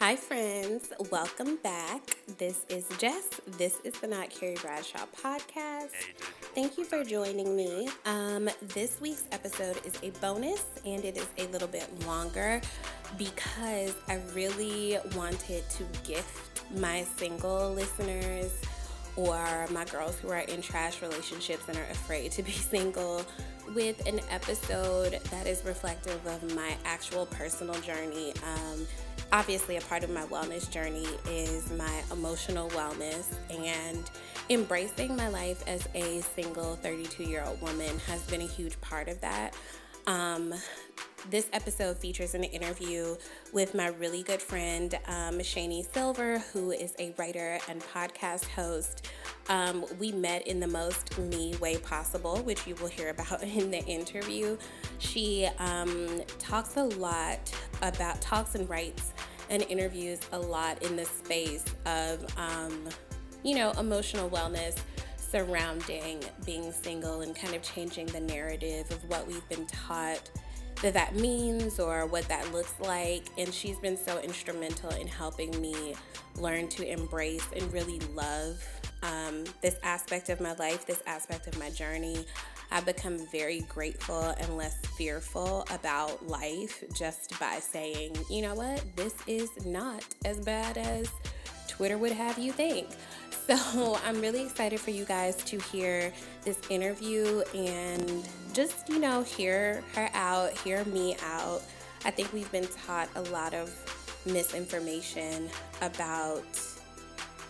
Hi, friends. Welcome back. This is Jess. This is the Not Carrie Bradshaw podcast. Thank you for joining me. Um, this week's episode is a bonus and it is a little bit longer because I really wanted to gift my single listeners or my girls who are in trash relationships and are afraid to be single with an episode that is reflective of my actual personal journey. Um, obviously, a part of my wellness journey is my emotional wellness, and embracing my life as a single 32 year old woman has been a huge part of that. Um, this episode features an interview with my really good friend, um, Shani Silver, who is a writer and podcast host. Um, we met in the most me way possible, which you will hear about in the interview. She um, talks a lot about, talks and writes and interviews a lot in the space of, um, you know, emotional wellness surrounding being single and kind of changing the narrative of what we've been taught that that means or what that looks like. And she's been so instrumental in helping me learn to embrace and really love um, this aspect of my life, this aspect of my journey. I've become very grateful and less fearful about life just by saying, you know what, this is not as bad as Twitter would have you think. So I'm really excited for you guys to hear this interview and just, you know, hear her out, hear me out. I think we've been taught a lot of misinformation about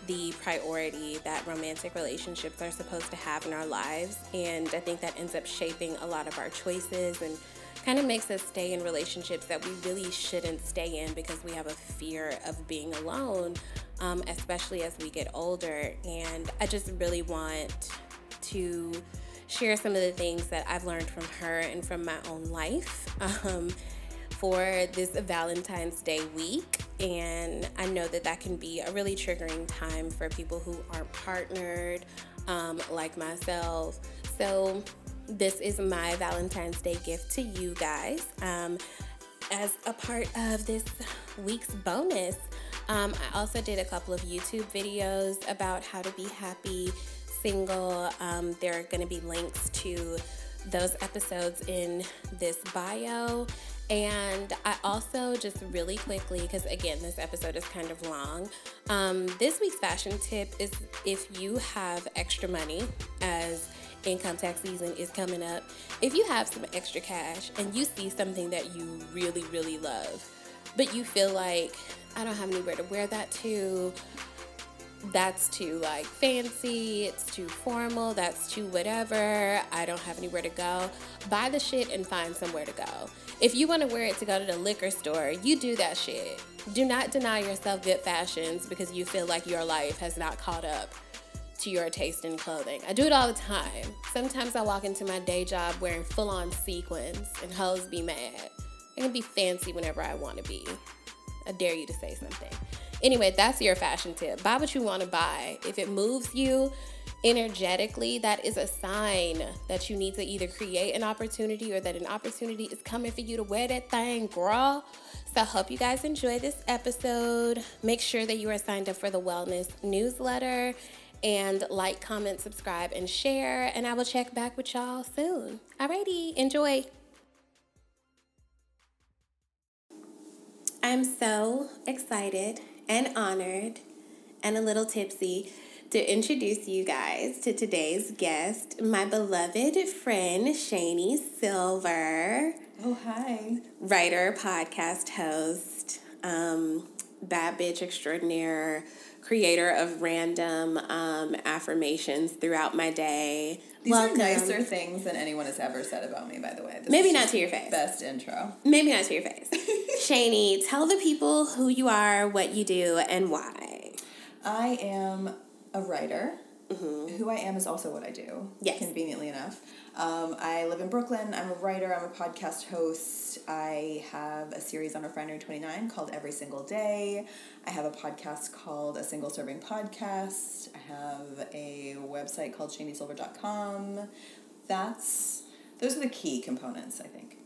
the priority that romantic relationships are supposed to have in our lives. And I think that ends up shaping a lot of our choices and kind of makes us stay in relationships that we really shouldn't stay in because we have a fear of being alone, um, especially as we get older. And I just really want to share some of the things that I've learned from her and from my own life. Um, for this Valentine's Day week. And I know that that can be a really triggering time for people who aren't partnered, um, like myself. So, this is my Valentine's Day gift to you guys. Um, as a part of this week's bonus, um, I also did a couple of YouTube videos about how to be happy single. Um, there are going to be links to those episodes in this bio. And I also just really quickly, because again, this episode is kind of long. Um, this week's fashion tip is if you have extra money, as income tax season is coming up, if you have some extra cash and you see something that you really, really love, but you feel like, I don't have anywhere to wear that to, that's too like fancy, it's too formal, that's too whatever, I don't have anywhere to go. Buy the shit and find somewhere to go. If you want to wear it to go to the liquor store, you do that shit. Do not deny yourself good fashions because you feel like your life has not caught up to your taste in clothing. I do it all the time. Sometimes I walk into my day job wearing full on sequins and hoes be mad. I can be fancy whenever I want to be. I dare you to say something. Anyway, that's your fashion tip. Buy what you want to buy. If it moves you energetically, that is a sign that you need to either create an opportunity or that an opportunity is coming for you to wear that thing, girl. So I hope you guys enjoy this episode. Make sure that you are signed up for the wellness newsletter and like, comment, subscribe, and share. And I will check back with y'all soon. Alrighty, enjoy. I'm so excited and honored and a little tipsy to introduce you guys to today's guest, my beloved friend Shani Silver. Oh, hi. Writer, podcast host, um, bad bitch extraordinaire, creator of random um, affirmations throughout my day. These Welcome. are nicer things than anyone has ever said about me, by the way. This Maybe not to your face. Best intro. Maybe not to your face. Shani, tell the people who you are, what you do, and why. I am a writer. Mm-hmm. Who I am is also what I do. Yes. Conveniently enough. Um, I live in Brooklyn. I'm a writer. I'm a podcast host. I have a series on Refinery 29 called Every Single Day. I have a podcast called A Single Serving Podcast. I have a website called shanisilver.com. That's, those are the key components, I think.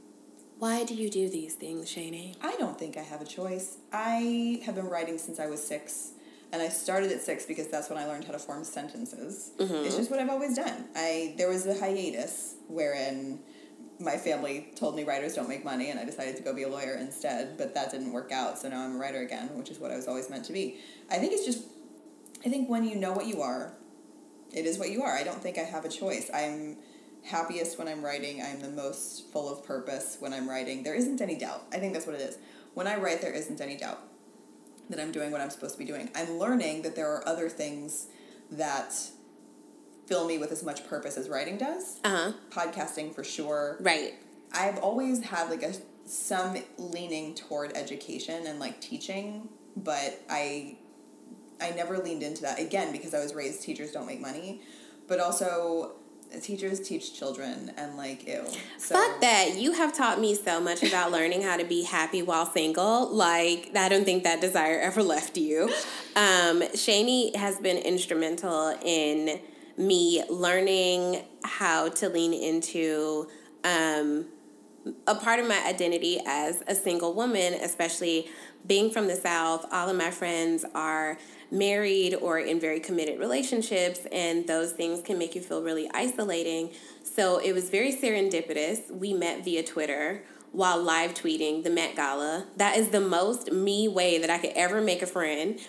Why do you do these things, Shani? I don't think I have a choice. I have been writing since I was six, and I started at six because that's when I learned how to form sentences. Mm-hmm. It's just what I've always done. I there was a hiatus wherein my family told me writers don't make money, and I decided to go be a lawyer instead. But that didn't work out, so now I'm a writer again, which is what I was always meant to be. I think it's just, I think when you know what you are, it is what you are. I don't think I have a choice. I'm happiest when I'm writing. I'm the most full of purpose when I'm writing. There isn't any doubt. I think that's what it is. When I write, there isn't any doubt that I'm doing what I'm supposed to be doing. I'm learning that there are other things that fill me with as much purpose as writing does. Uh-huh. Podcasting for sure. Right. I've always had like a some leaning toward education and like teaching, but I I never leaned into that again because I was raised teachers don't make money, but also teachers teach children and like ew. So. Fuck that. You have taught me so much about learning how to be happy while single. Like I don't think that desire ever left you. Um, Shani has been instrumental in me learning how to lean into um, a part of my identity as a single woman, especially being from the South. All of my friends are married or in very committed relationships, and those things can make you feel really isolating. So it was very serendipitous. We met via Twitter while live tweeting the Met Gala. That is the most me way that I could ever make a friend.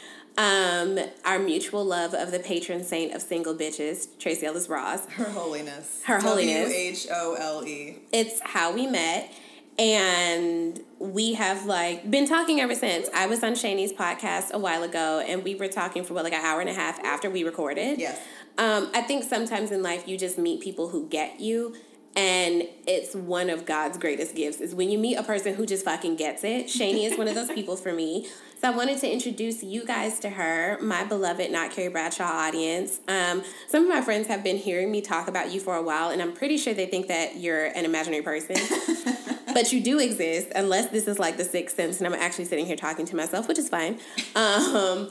Um, our mutual love of the patron saint of single bitches, Tracee Ellis Ross. Her holiness. Her holiness. W H O L E. It's how we met and we have like been talking ever since. I was on Shani's podcast a while ago, and we were talking for what like an hour and a half after we recorded. Yes. Um, I think sometimes in life you just meet people who get you, and it's one of God's greatest gifts is when you meet a person who just fucking gets it. Shani is one of those people for me. So I wanted to introduce you guys to her, my beloved Not Carrie Bradshaw audience. Um, some of my friends have been hearing me talk about you for a while, and I'm pretty sure they think that you're an imaginary person. but you do exist, unless this is like the sixth sense, and I'm actually sitting here talking to myself, which is fine. Um,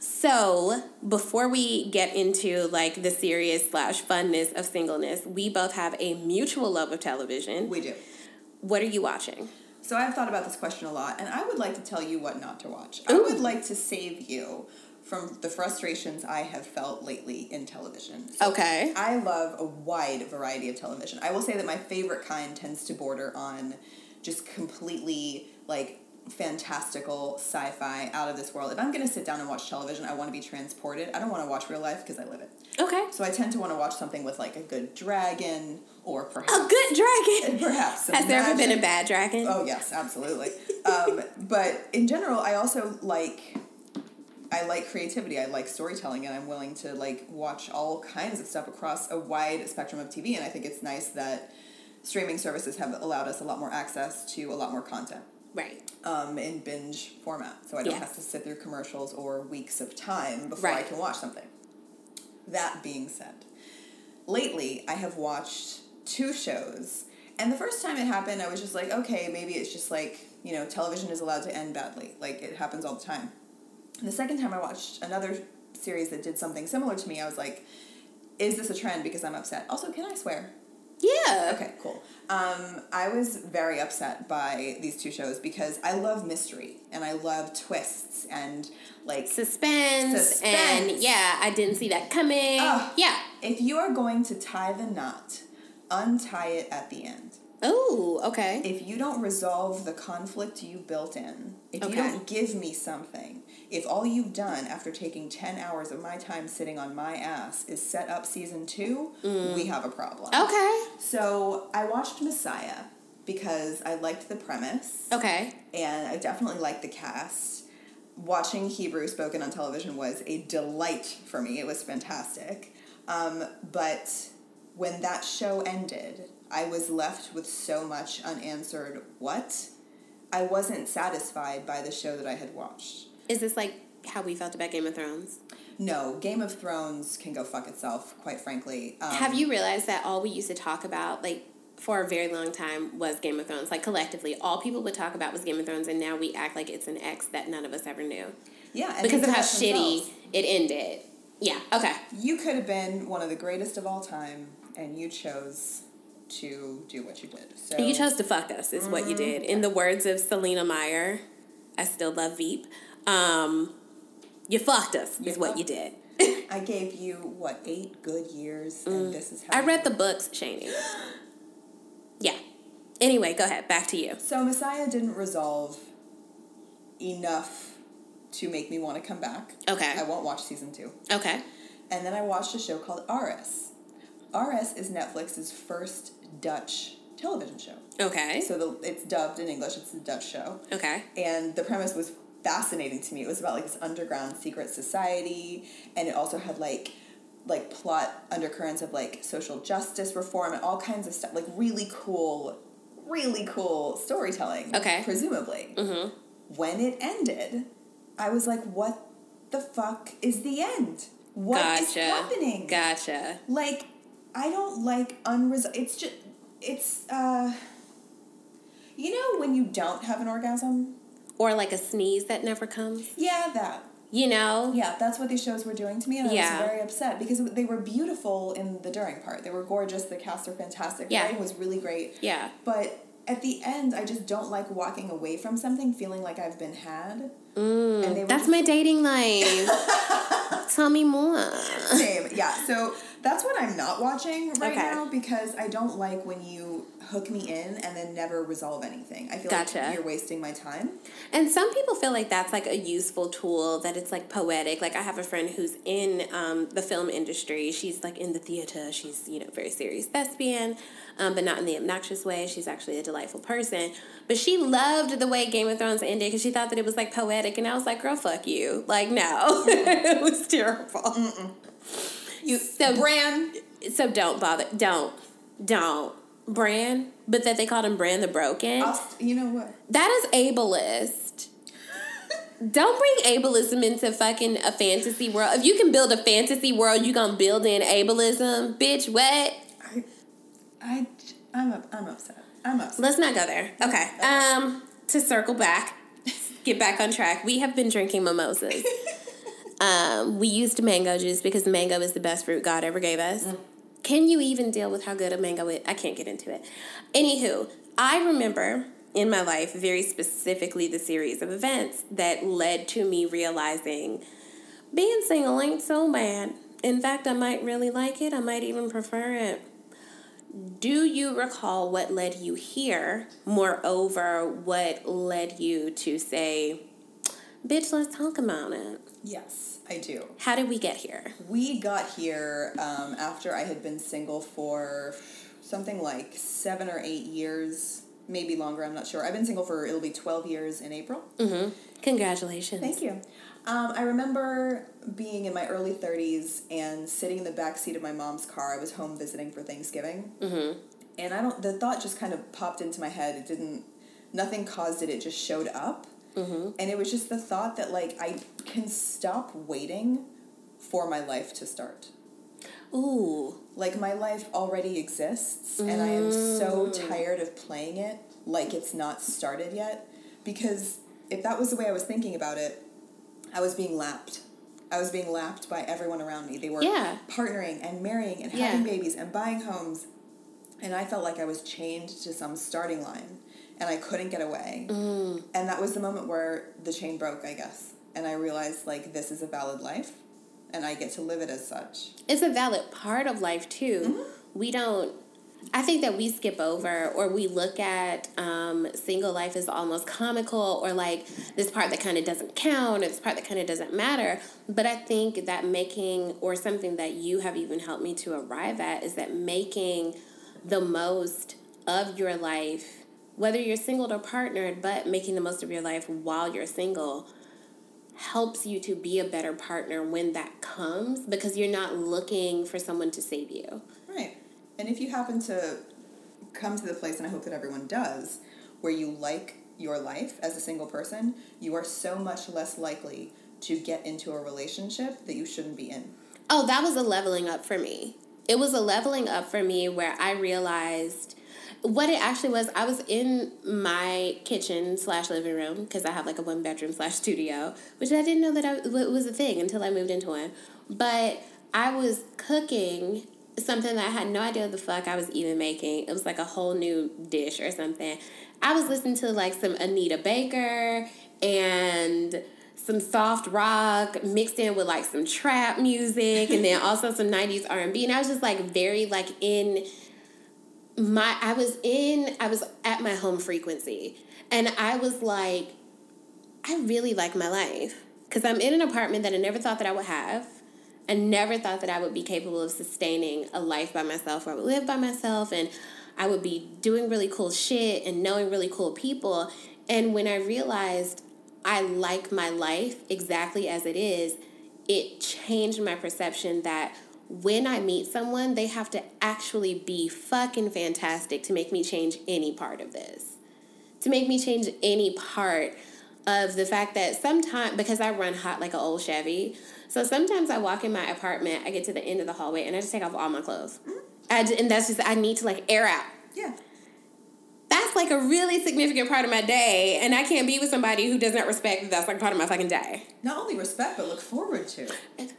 so before we get into like the serious slash funness of singleness, we both have a mutual love of television. We do. What are you watching? So I've thought about this question a lot, and I would like to tell you what not to watch. Ooh. I would like to save you from the frustrations I have felt lately in television. So okay. I love a wide variety of television. I will say that my favorite kind tends to border on just completely like fantastical sci-fi out of this world. If I'm going to sit down and watch television, I want to be transported. I don't want to watch real life because I live it. Okay. So I tend to want to watch something with like a good dragon or perhaps a good dragon. Perhaps has there ever been a bad dragon? Oh yes, absolutely. um, but in general, I also like I like creativity. I like storytelling, and I'm willing to like watch all kinds of stuff across a wide spectrum of TV. And I think it's nice that streaming services have allowed us a lot more access to a lot more content. Right. Um, in binge format, so I don't yes. have to sit through commercials or weeks of time before right. I can watch something. That being said, lately I have watched two shows, and the first time it happened, I was just like, okay, maybe it's just like you know, television is allowed to end badly. Like it happens all the time. And the second time I watched another series that did something similar to me, I was like, is this a trend because I'm upset? Also, can I swear? Yeah. Okay, cool. Um, I was very upset by these two shows because I love mystery and I love twists and like suspense, suspense. and yeah, I didn't see that coming. Uh, yeah. If you are going to tie the knot, untie it at the end. Oh, okay. If you don't resolve the conflict you built in, if okay. you don't give me something, if all you've done after taking 10 hours of my time sitting on my ass is set up season two, mm. we have a problem. Okay. So I watched Messiah because I liked the premise. Okay. And I definitely liked the cast. Watching Hebrew spoken on television was a delight for me. It was fantastic. Um, but when that show ended, I was left with so much unanswered what. I wasn't satisfied by the show that I had watched. Is this like how we felt about Game of Thrones? No, Game of Thrones can go fuck itself, quite frankly. Um, Have you realized that all we used to talk about, like, for a very long time was Game of Thrones. Like collectively, all people would talk about was Game of Thrones, and now we act like it's an X that none of us ever knew. Yeah, because of how shitty it ended. Yeah. Okay. You could have been one of the greatest of all time, and you chose to do what you did. So you chose to fuck us, is mm-hmm. what you mm-hmm. did. In the words of Selina Meyer, I still love Veep. Um, you fucked us, you is what you did. I gave you what eight good years, mm. and this is how I read the books, Shani. yeah. Anyway, go ahead. Back to you. So Messiah didn't resolve enough to make me want to come back. Okay. I won't watch season two. Okay. And then I watched a show called Ares. Ares is Netflix's first Dutch television show. Okay. So the, it's dubbed in English. It's a Dutch show. Okay. And the premise was fascinating to me. It was about like this underground secret society, and it also had like like plot undercurrents of like social justice reform and all kinds of stuff. Like really cool, really cool storytelling. Okay. Presumably. Mm-hmm. When it ended, I was like, "What the fuck is the end? What gotcha. is happening?" Gotcha. Like, I don't like unresolved. It's just it's uh. You know when you don't have an orgasm or like a sneeze that never comes. Yeah, that. You know? Yeah, that's what these shows were doing to me, and I yeah. was very upset because they were beautiful in the during part. They were gorgeous. The cast were fantastic. Yeah. The writing was really great. Yeah. But at the end, I just don't like walking away from something feeling like I've been had. Mm, that's just... my dating life. Tell me more. Same, yeah. So that's what I'm not watching right okay. now because I don't like when you hook me in and then never resolve anything. I feel gotcha. like you're wasting my time. And some people feel like that's like a useful tool, that it's like poetic. Like I have a friend who's in um, the film industry. She's like in the theater. She's, you know, very serious thespian, um, but not in the obnoxious way. She's actually a delightful person. But she loved the way Game of Thrones ended because she thought that it was like poetic. And I was like, girl, fuck you. Like, no. it was terrible. Mm-mm. You, so, Bran. So don't bother. Don't. Don't Bran, but that they called him Bran the Broken. you know what? That is ableist. Don't bring ableism into fucking a fantasy world. If you can build a fantasy world, you gonna build in ableism, bitch. What? I, I, I'm, I'm upset. I'm upset. Let's not go there. Okay. okay. Um, to circle back, get back on track. We have been drinking mimosas. um, we used mango juice because mango is the best fruit God ever gave us. Mm. Can you even deal with how good a mango is? I can't get into it. Anywho, I remember in my life very specifically the series of events that led to me realizing being single ain't so bad. In fact, I might really like it. I might even prefer it. Do you recall what led you here? Moreover, what led you to say, bitch, let's talk about it? Yes. I do. How did we get here? We got here um, after I had been single for something like seven or eight years, maybe longer. I'm not sure. I've been single for it'll be twelve years in April. Mm-hmm. Congratulations. Thank you. Um, I remember being in my early 30s and sitting in the back seat of my mom's car. I was home visiting for Thanksgiving. Mm-hmm. And I don't. The thought just kind of popped into my head. It didn't. Nothing caused it. It just showed up. Mm-hmm. And it was just the thought that like I can stop waiting for my life to start. Ooh. Like my life already exists mm. and I am so mm. tired of playing it like it's not started yet because if that was the way I was thinking about it, I was being lapped. I was being lapped by everyone around me. They were yeah. partnering and marrying and having yeah. babies and buying homes. And I felt like I was chained to some starting line and I couldn't get away. Mm. And that was the moment where the chain broke, I guess. And I realized like this is a valid life and I get to live it as such. It's a valid part of life too. Mm-hmm. We don't I think that we skip over or we look at um, single life as almost comical or like this part that kind of doesn't count or this part that kind of doesn't matter. But I think that making, or something that you have even helped me to arrive at, is that making the most of your life whether you're single or partnered, but making the most of your life while you're single helps you to be a better partner when that comes because you're not looking for someone to save you. Right. And if you happen to come to the place, and I hope that everyone does, where you like your life as a single person, you are so much less likely to get into a relationship that you shouldn't be in. Oh, that was a leveling up for me. It was a leveling up for me where I realized what it actually was, I was in my kitchen slash living room because I have like a one bedroom slash studio, which I didn't know that I, was a thing until I moved into one. But I was cooking something that I had no idea the fuck I was even making. It was like a whole new dish or something. I was listening to like some Anita Baker and some soft rock mixed in with like some trap music and then also some 90s R&B and I was just like very like in my I was in I was at my home frequency and I was like I really like my life cuz I'm in an apartment that I never thought that I would have. I never thought that I would be capable of sustaining a life by myself where I would live by myself and I would be doing really cool shit and knowing really cool people. And when I realized I like my life exactly as it is, it changed my perception that when I meet someone, they have to actually be fucking fantastic to make me change any part of this. To make me change any part of the fact that sometimes, because I run hot like an old Chevy, so sometimes I walk in my apartment, I get to the end of the hallway, and I just take off all my clothes. Mm-hmm. I, and that's just, I need to like air out. Yeah that's like a really significant part of my day, and I can't be with somebody who does not respect that that's like part of my fucking day. Not only respect, but look forward to.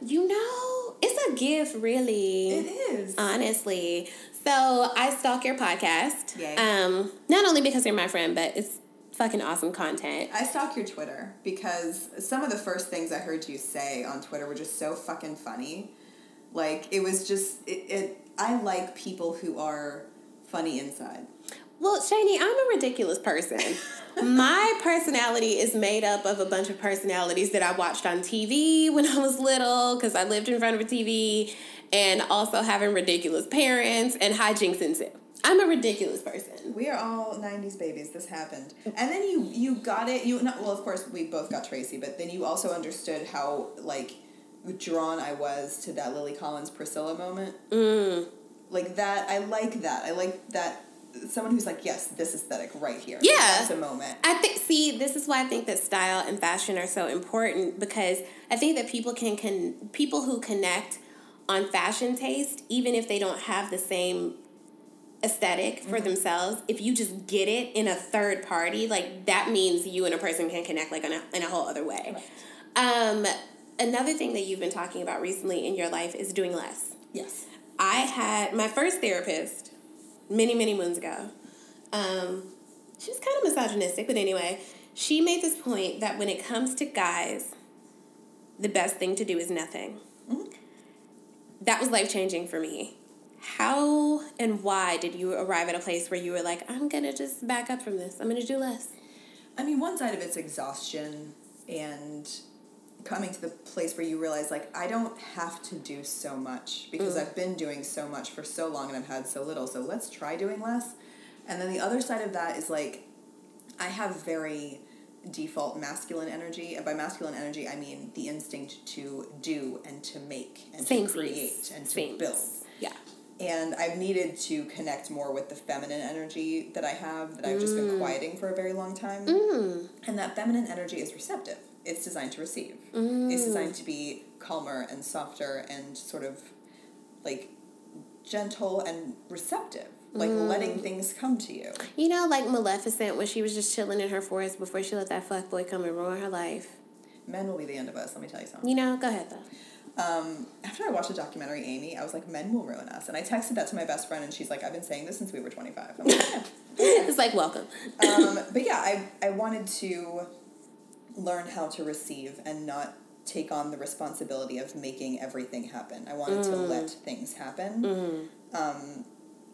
You know, it's a gift, really. It is. Honestly. So I stalk your podcast. Yay. Um, not only because you're my friend, but it's fucking awesome content. I stalk your Twitter because some of the first things I heard you say on Twitter were just so fucking funny. Like it was just it, it I like people who are funny inside. Well, Shani, I'm a ridiculous person. My personality is made up of a bunch of personalities that I watched on TV when I was little because I lived in front of a TV and also having ridiculous parents and hijinks ensue. I'm a ridiculous person. We are all '90s babies. This happened, and then you you got it. You not well, of course, we both got Tracy, but then you also understood how like drawn I was to that Lily Collins Priscilla moment. Mm. Like that, I like that. I like that someone who's like, yes, this aesthetic right here. Yeah, that's a moment. I think. See, this is why I think that style and fashion are so important because I think that people can can people who connect on fashion taste, even if they don't have the same aesthetic for mm-hmm. themselves, if you just get it in a third party, like that means you and a person can connect like in a, in a whole other way. Right. Um, another thing that you've been talking about recently in your life is doing less. Yes. I had my first therapist many, many moons ago. Um, she was kind of misogynistic, but anyway, she made this point that when it comes to guys, the best thing to do is nothing. Mm-hmm. That was life changing for me. How and why did you arrive at a place where you were like, I'm gonna just back up from this, I'm gonna do less? I mean, one side of it's exhaustion and coming to the place where you realize like I don't have to do so much because mm. I've been doing so much for so long and I've had so little. So let's try doing less. And then the other side of that is like I have very default masculine energy and by masculine energy I mean the instinct to do and to make and Same to create and to Same. build. Yeah. And I've needed to connect more with the feminine energy that I have that I've mm. just been mm. quieting for a very long time. Mm. And that feminine energy is receptive it's designed to receive. Mm. It's designed to be calmer and softer and sort of like gentle and receptive. Like mm. letting things come to you. You know, like Maleficent when she was just chilling in her forest before she let that fuck boy come and ruin her life. Men will be the end of us, let me tell you something. You know, go ahead though. Um, after I watched the documentary Amy, I was like, men will ruin us. And I texted that to my best friend, and she's like, I've been saying this since we were 25. I'm like, yeah. yeah. it's like, welcome. um, but yeah, I, I wanted to learn how to receive and not take on the responsibility of making everything happen. I wanted mm. to let things happen. Mm. Um,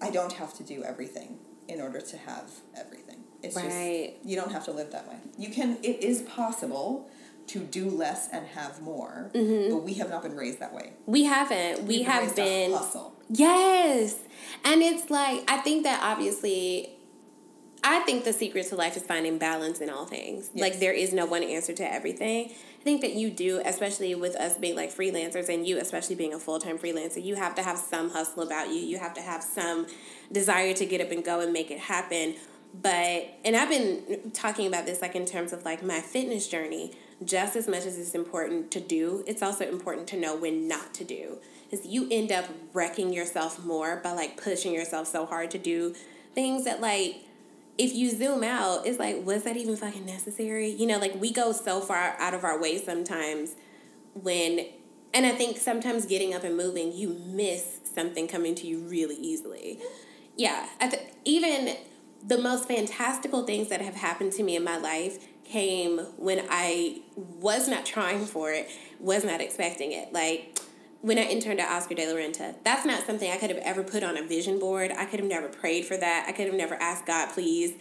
I don't have to do everything in order to have everything. It's right. just you don't have to live that way. You can. It is possible to do less and have more, mm-hmm. but we have not been raised that way. We haven't. We We've have been, been hustle. Yes, and it's like I think that obviously I think the secret to life is finding balance in all things. Yes. Like there is no one answer to everything. I think that you do, especially with us being like freelancers and you especially being a full-time freelancer, you have to have some hustle about you. You have to have some desire to get up and go and make it happen. But and I've been talking about this like in terms of like my fitness journey, just as much as it's important to do, it's also important to know when not to do. Cuz you end up wrecking yourself more by like pushing yourself so hard to do things that like if you zoom out, it's like, was that even fucking necessary? You know, like we go so far out of our way sometimes when, And I think sometimes getting up and moving, you miss something coming to you really easily. Yeah, th- even the most fantastical things that have happened to me in my life came when I was not trying for it, was not expecting it. Like when I interned at Oscar de la Renta, that's not something I could have ever put on a vision board. I could have never prayed for that. I could have never asked God, please.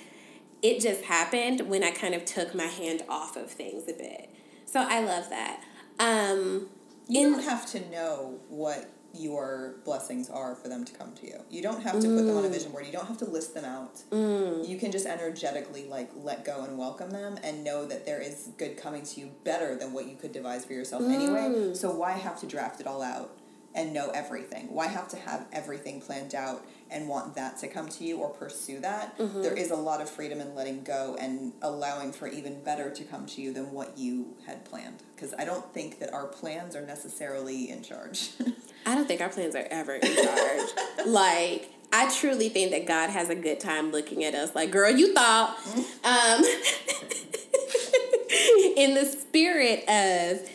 It just happened when I kind of took my hand off of things a bit. So I love that. Um, you in, don't have to know what your blessings are for them to come to you. You don't have to mm. put them on a vision board. You don't have to list them out. Mm. You can just energetically like let go and welcome them and know that there is good coming to you better than what you could devise for yourself mm. anyway. So why have to draft it all out and know everything? Why have to have everything planned out and want that to come to you or pursue that? Mm-hmm. There is a lot of freedom in letting go and allowing for even better to come to you than what you had planned. Because I don't think that our plans are necessarily in charge. I don't think our plans are ever in charge. like, I truly think that God has a good time looking at us like, girl, you thought. Um, in the spirit of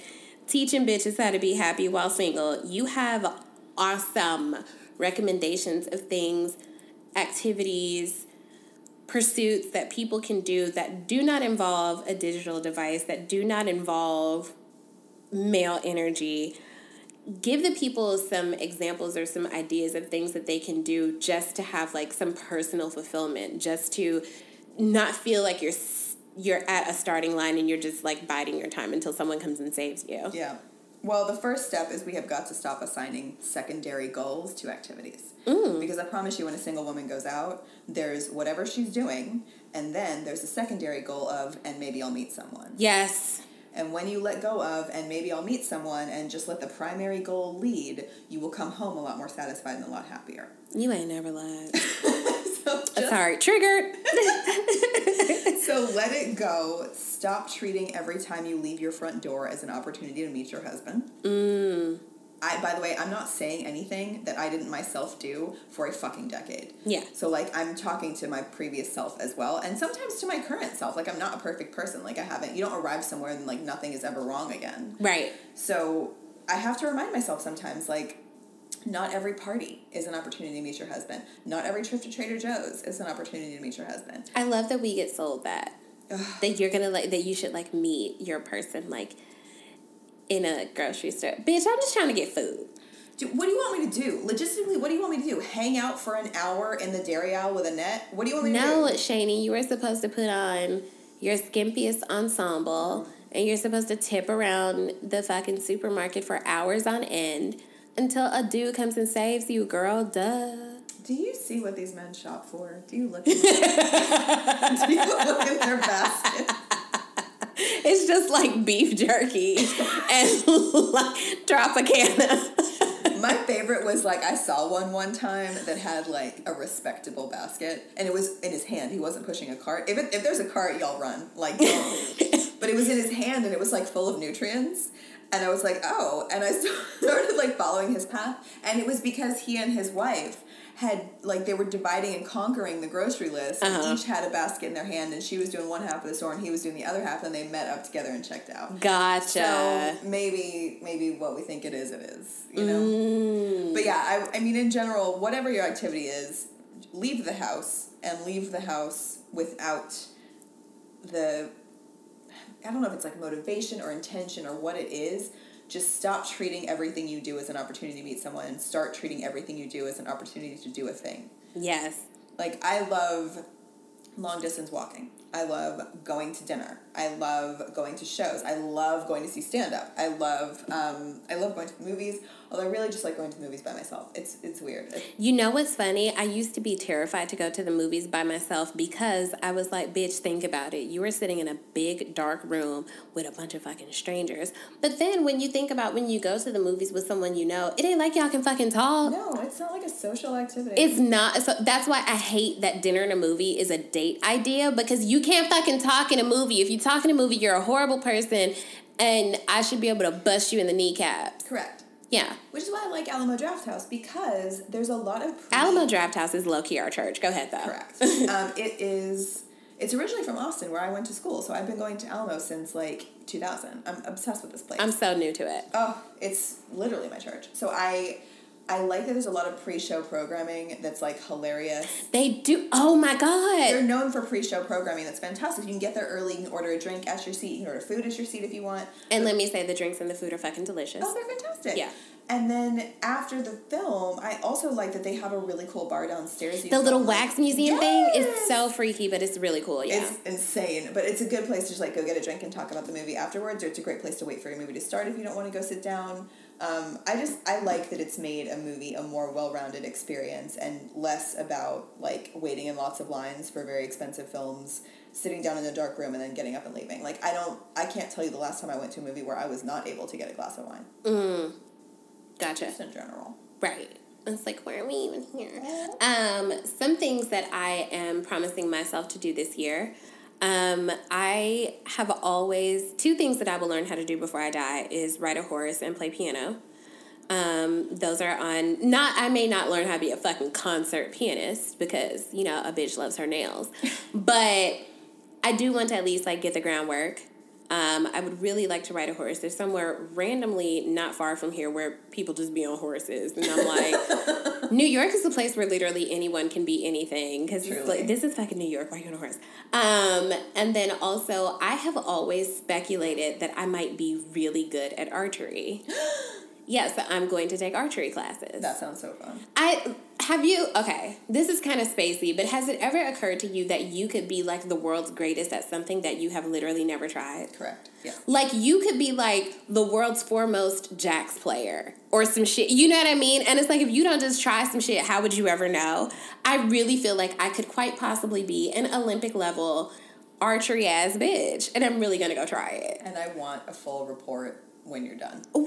teaching bitches how to be happy while single, you have awesome recommendations of things, activities, pursuits that people can do that do not involve a digital device, that do not involve male energy. Give the people some examples or some ideas of things that they can do just to have like some personal fulfillment just to not feel like you're you're at a starting line and you're just like biding your time until someone comes and saves you. Yeah well the first step is we have got to stop assigning secondary goals to activities mm. because i promise you when a single woman goes out there's whatever she's doing and then there's a secondary goal of and maybe i'll meet someone yes and when you let go of, and maybe I'll meet someone and just let the primary goal lead, you will come home a lot more satisfied and a lot happier. You ain't never lied. just, Sorry, triggered. so let it go. Stop treating every time you leave your front door as an opportunity to meet your husband. Mm. I, by the way, I'm not saying anything that I didn't myself do for a fucking decade. Yeah. So like I'm talking to my previous self as well, and sometimes to my current self. Like I'm not a perfect person. Like I haven't. You don't arrive somewhere and like nothing is ever wrong again. Right. So I have to remind myself sometimes like. Not every party is an opportunity to meet your husband. Not every trip to Trader Joe's is an opportunity to meet your husband. I love that we get sold that. that you're gonna like that you should like meet your person like in a grocery store. Bitch, I'm just trying to get food. Dude, what do you want me to do? Logistically, what do you want me to do? Hang out for an hour in the dairy aisle with a net? What do you want me no, to do? No, Shani, you were supposed to put on your skimpiest ensemble and you're supposed to tip around the fucking supermarket for hours on end until a dude comes and saves you, girl. Duh. Do you see what these men shop for? Do you look? In their, do you look in their basket? it's just like beef jerky and like Tropicana. My favorite was like I saw one one time that had like a respectable basket, and it was in his hand. He wasn't pushing a cart. If it, if there's a cart, y'all run like. but it was in his hand, and it was like full of nutrients. And I was like, oh, and I started like following his path, and it was because he and his wife had like they were dividing and conquering the grocery list. Uh-huh. each had a basket in their hand, and she was doing one half of the store, and he was doing the other half, and they met up together and checked out. Gotcha. So maybe maybe what we think it is, it is. You know. Mm. But yeah, I I mean in general, whatever your activity is, leave the house and leave the house without the I don't know if it's like motivation or intention or what it is, just stop treating everything you do as an opportunity to meet someone and start treating everything you do as an opportunity to do a thing. Yes. Like I love long distance walking. I love going to dinner. I love going to shows. I love going to see stand up. I love um, I love going to movies. Although I really just like going to movies by myself. It's it's weird. You know what's funny? I used to be terrified to go to the movies by myself because I was like, bitch, think about it. You were sitting in a big dark room with a bunch of fucking strangers. But then when you think about when you go to the movies with someone you know, it ain't like y'all can fucking talk. No, it's not like a social activity. It's not. So that's why I hate that dinner in a movie is a date idea because you can't fucking talk in a movie. If you talk in a movie, you're a horrible person and I should be able to bust you in the kneecaps. Correct. Yeah. Which is why I like Alamo Drafthouse because there's a lot of pre- Alamo Drafthouse is low key our church. Go ahead though. Correct. um, it is It's originally from Austin, where I went to school. So I've been going to Alamo since like 2000. I'm obsessed with this place. I'm so new to it. Oh, it's literally my church. So I I like that there's a lot of pre-show programming that's like hilarious. They do. Oh my god! They're known for pre-show programming that's fantastic. You can get there early. You can order a drink at your seat. You can order food at your seat if you want. And but, let me say, the drinks and the food are fucking delicious. Oh, they're fantastic. Yeah. And then after the film, I also like that they have a really cool bar downstairs. The little wax museum yes! thing is so freaky, but it's really cool. Yeah, it's insane. But it's a good place to just like go get a drink and talk about the movie afterwards. Or it's a great place to wait for your movie to start if you don't want to go sit down. Um, I just I like that it's made a movie a more well-rounded experience and less about like waiting in lots of lines for very expensive films, sitting down in a dark room and then getting up and leaving. Like I don't I can't tell you the last time I went to a movie where I was not able to get a glass of wine. Mm. Gotcha. Just in general. Right. It's like, why are we even here? Um, some things that I am promising myself to do this year. Um, I have always two things that I will learn how to do before I die is ride a horse and play piano. Um, those are on not I may not learn how to be a fucking concert pianist because, you know, a bitch loves her nails. but I do want to at least like get the groundwork. Um, I would really like to ride a horse. There's somewhere randomly not far from here where people just be on horses, and I'm like, New York is a place where literally anyone can be anything because like, this is fucking New York. Why are you on a horse? Um, and then also, I have always speculated that I might be really good at archery. yes, I'm going to take archery classes. That sounds so fun. I have you okay, this is kind of spacey, but has it ever occurred to you that you could be like the world's greatest at something that you have literally never tried? Correct. Yeah. Like you could be like the world's foremost jacks player or some shit. You know what I mean? And it's like if you don't just try some shit, how would you ever know? I really feel like I could quite possibly be an Olympic level archery ass bitch, and I'm really gonna go try it. And I want a full report when you're done. 100%.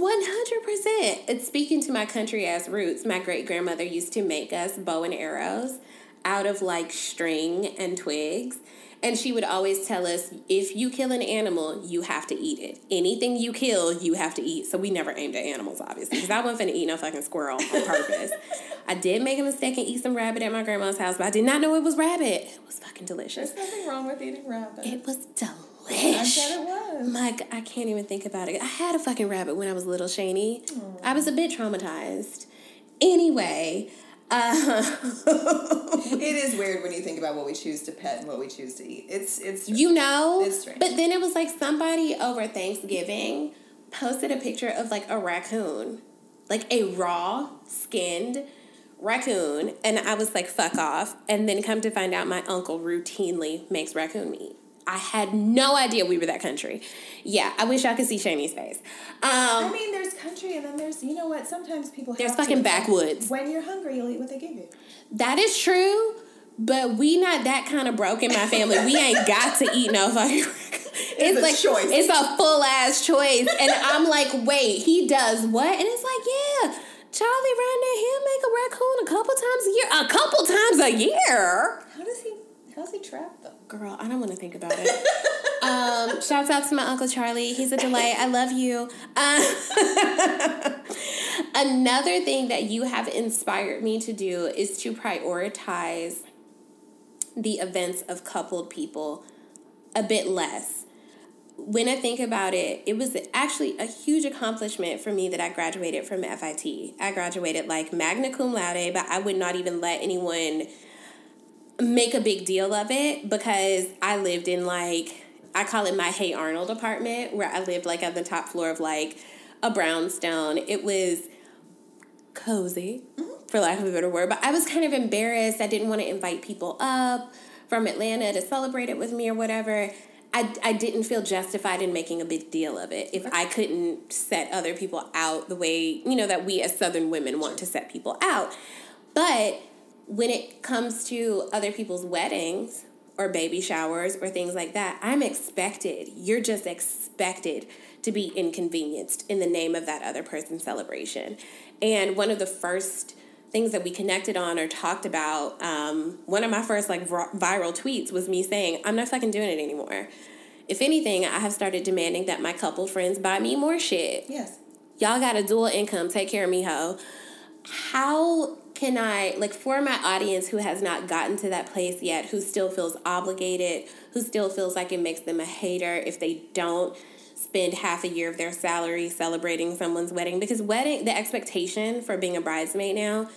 It's speaking to my country ass roots. My great grandmother used to make us bow and arrows out of like string and twigs. And she would always tell us if you kill an animal, you have to eat it. Anything you kill, you have to eat. So we never aimed at animals, obviously, because I wasn't finna eat no fucking squirrel on purpose. I did make a mistake and eat some rabbit at my grandma's house, but I did not know it was rabbit. It was fucking delicious. There's nothing wrong with eating rabbit. It was delicious I said it was. My, I can't even think about it. I had a fucking rabbit when I was little, Shani. I was a bit traumatized. Anyway, uh, it is weird when you think about what we choose to pet and what we choose to eat. It's it's strange. you know, it's strange. But then it was like somebody over Thanksgiving posted a picture of like a raccoon, like a raw skinned raccoon, and I was like, "Fuck off!" And then come to find out, my uncle routinely makes raccoon meat. I had no idea we were that country. Yeah, I wish I could see Shani's face. Um, I mean, there's country, and then there's you know what? Sometimes people there's fucking to, backwoods. When you're hungry, you'll eat what they give you. That is true, but we not that kind of broke in my family. we ain't got to eat no fucking. it's, it's like choice. It's a full ass choice, and I'm like, wait, he does what? And it's like, yeah. Charlie now, he'll make a raccoon a couple times a year. A couple times a year. How does he? How's he trapped though? Girl, I don't want to think about it. um, shouts out to my uncle Charlie. He's a delight. I love you. Uh, another thing that you have inspired me to do is to prioritize the events of coupled people a bit less. When I think about it, it was actually a huge accomplishment for me that I graduated from FIT. I graduated like magna cum laude, but I would not even let anyone make a big deal of it because I lived in like I call it my Hey Arnold apartment where I lived like on the top floor of like a brownstone. It was cozy, mm-hmm. for lack of a better word, but I was kind of embarrassed. I didn't want to invite people up from Atlanta to celebrate it with me or whatever. I, I didn't feel justified in making a big deal of it if I couldn't set other people out the way, you know, that we as Southern women want to set people out. But when it comes to other people's weddings or baby showers or things like that, I'm expected, you're just expected to be inconvenienced in the name of that other person's celebration. And one of the first things that we connected on or talked about, um, one of my first like viral tweets was me saying, I'm not fucking doing it anymore. If anything, I have started demanding that my couple friends buy me more shit. Yes. Y'all got a dual income, take care of me, ho. How can I, like, for my audience who has not gotten to that place yet, who still feels obligated, who still feels like it makes them a hater if they don't spend half a year of their salary celebrating someone's wedding? Because wedding, the expectation for being a bridesmaid now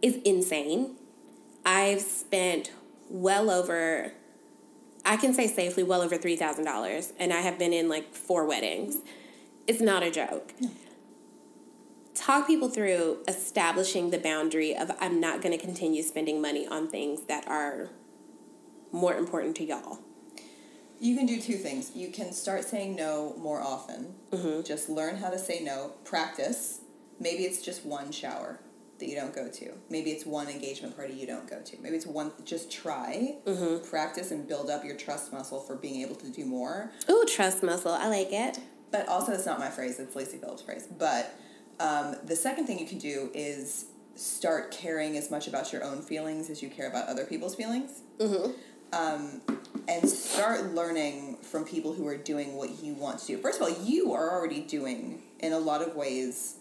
is insane. I've spent well over, I can say safely, well over $3,000, and I have been in like four weddings. It's not a joke. Talk people through establishing the boundary of I'm not going to continue spending money on things that are more important to y'all. You can do two things. You can start saying no more often. Mm-hmm. Just learn how to say no. Practice. Maybe it's just one shower that you don't go to. Maybe it's one engagement party you don't go to. Maybe it's one. Just try, mm-hmm. practice, and build up your trust muscle for being able to do more. Ooh, trust muscle. I like it. But also, it's not my phrase. It's Lacy Phillips' phrase. But um, the second thing you can do is start caring as much about your own feelings as you care about other people's feelings. Mm-hmm. Um, and start learning from people who are doing what you want to do. First of all, you are already doing, in a lot of ways,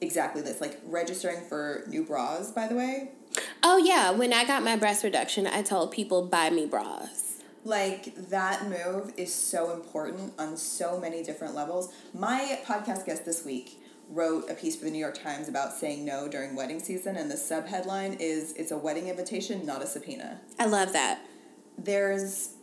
exactly this. Like registering for new bras, by the way. Oh, yeah. When I got my breast reduction, I told people, buy me bras. Like that move is so important on so many different levels. My podcast guest this week wrote a piece for the New York Times about saying no during wedding season, and the sub headline is It's a wedding invitation, not a subpoena. I love that. There's.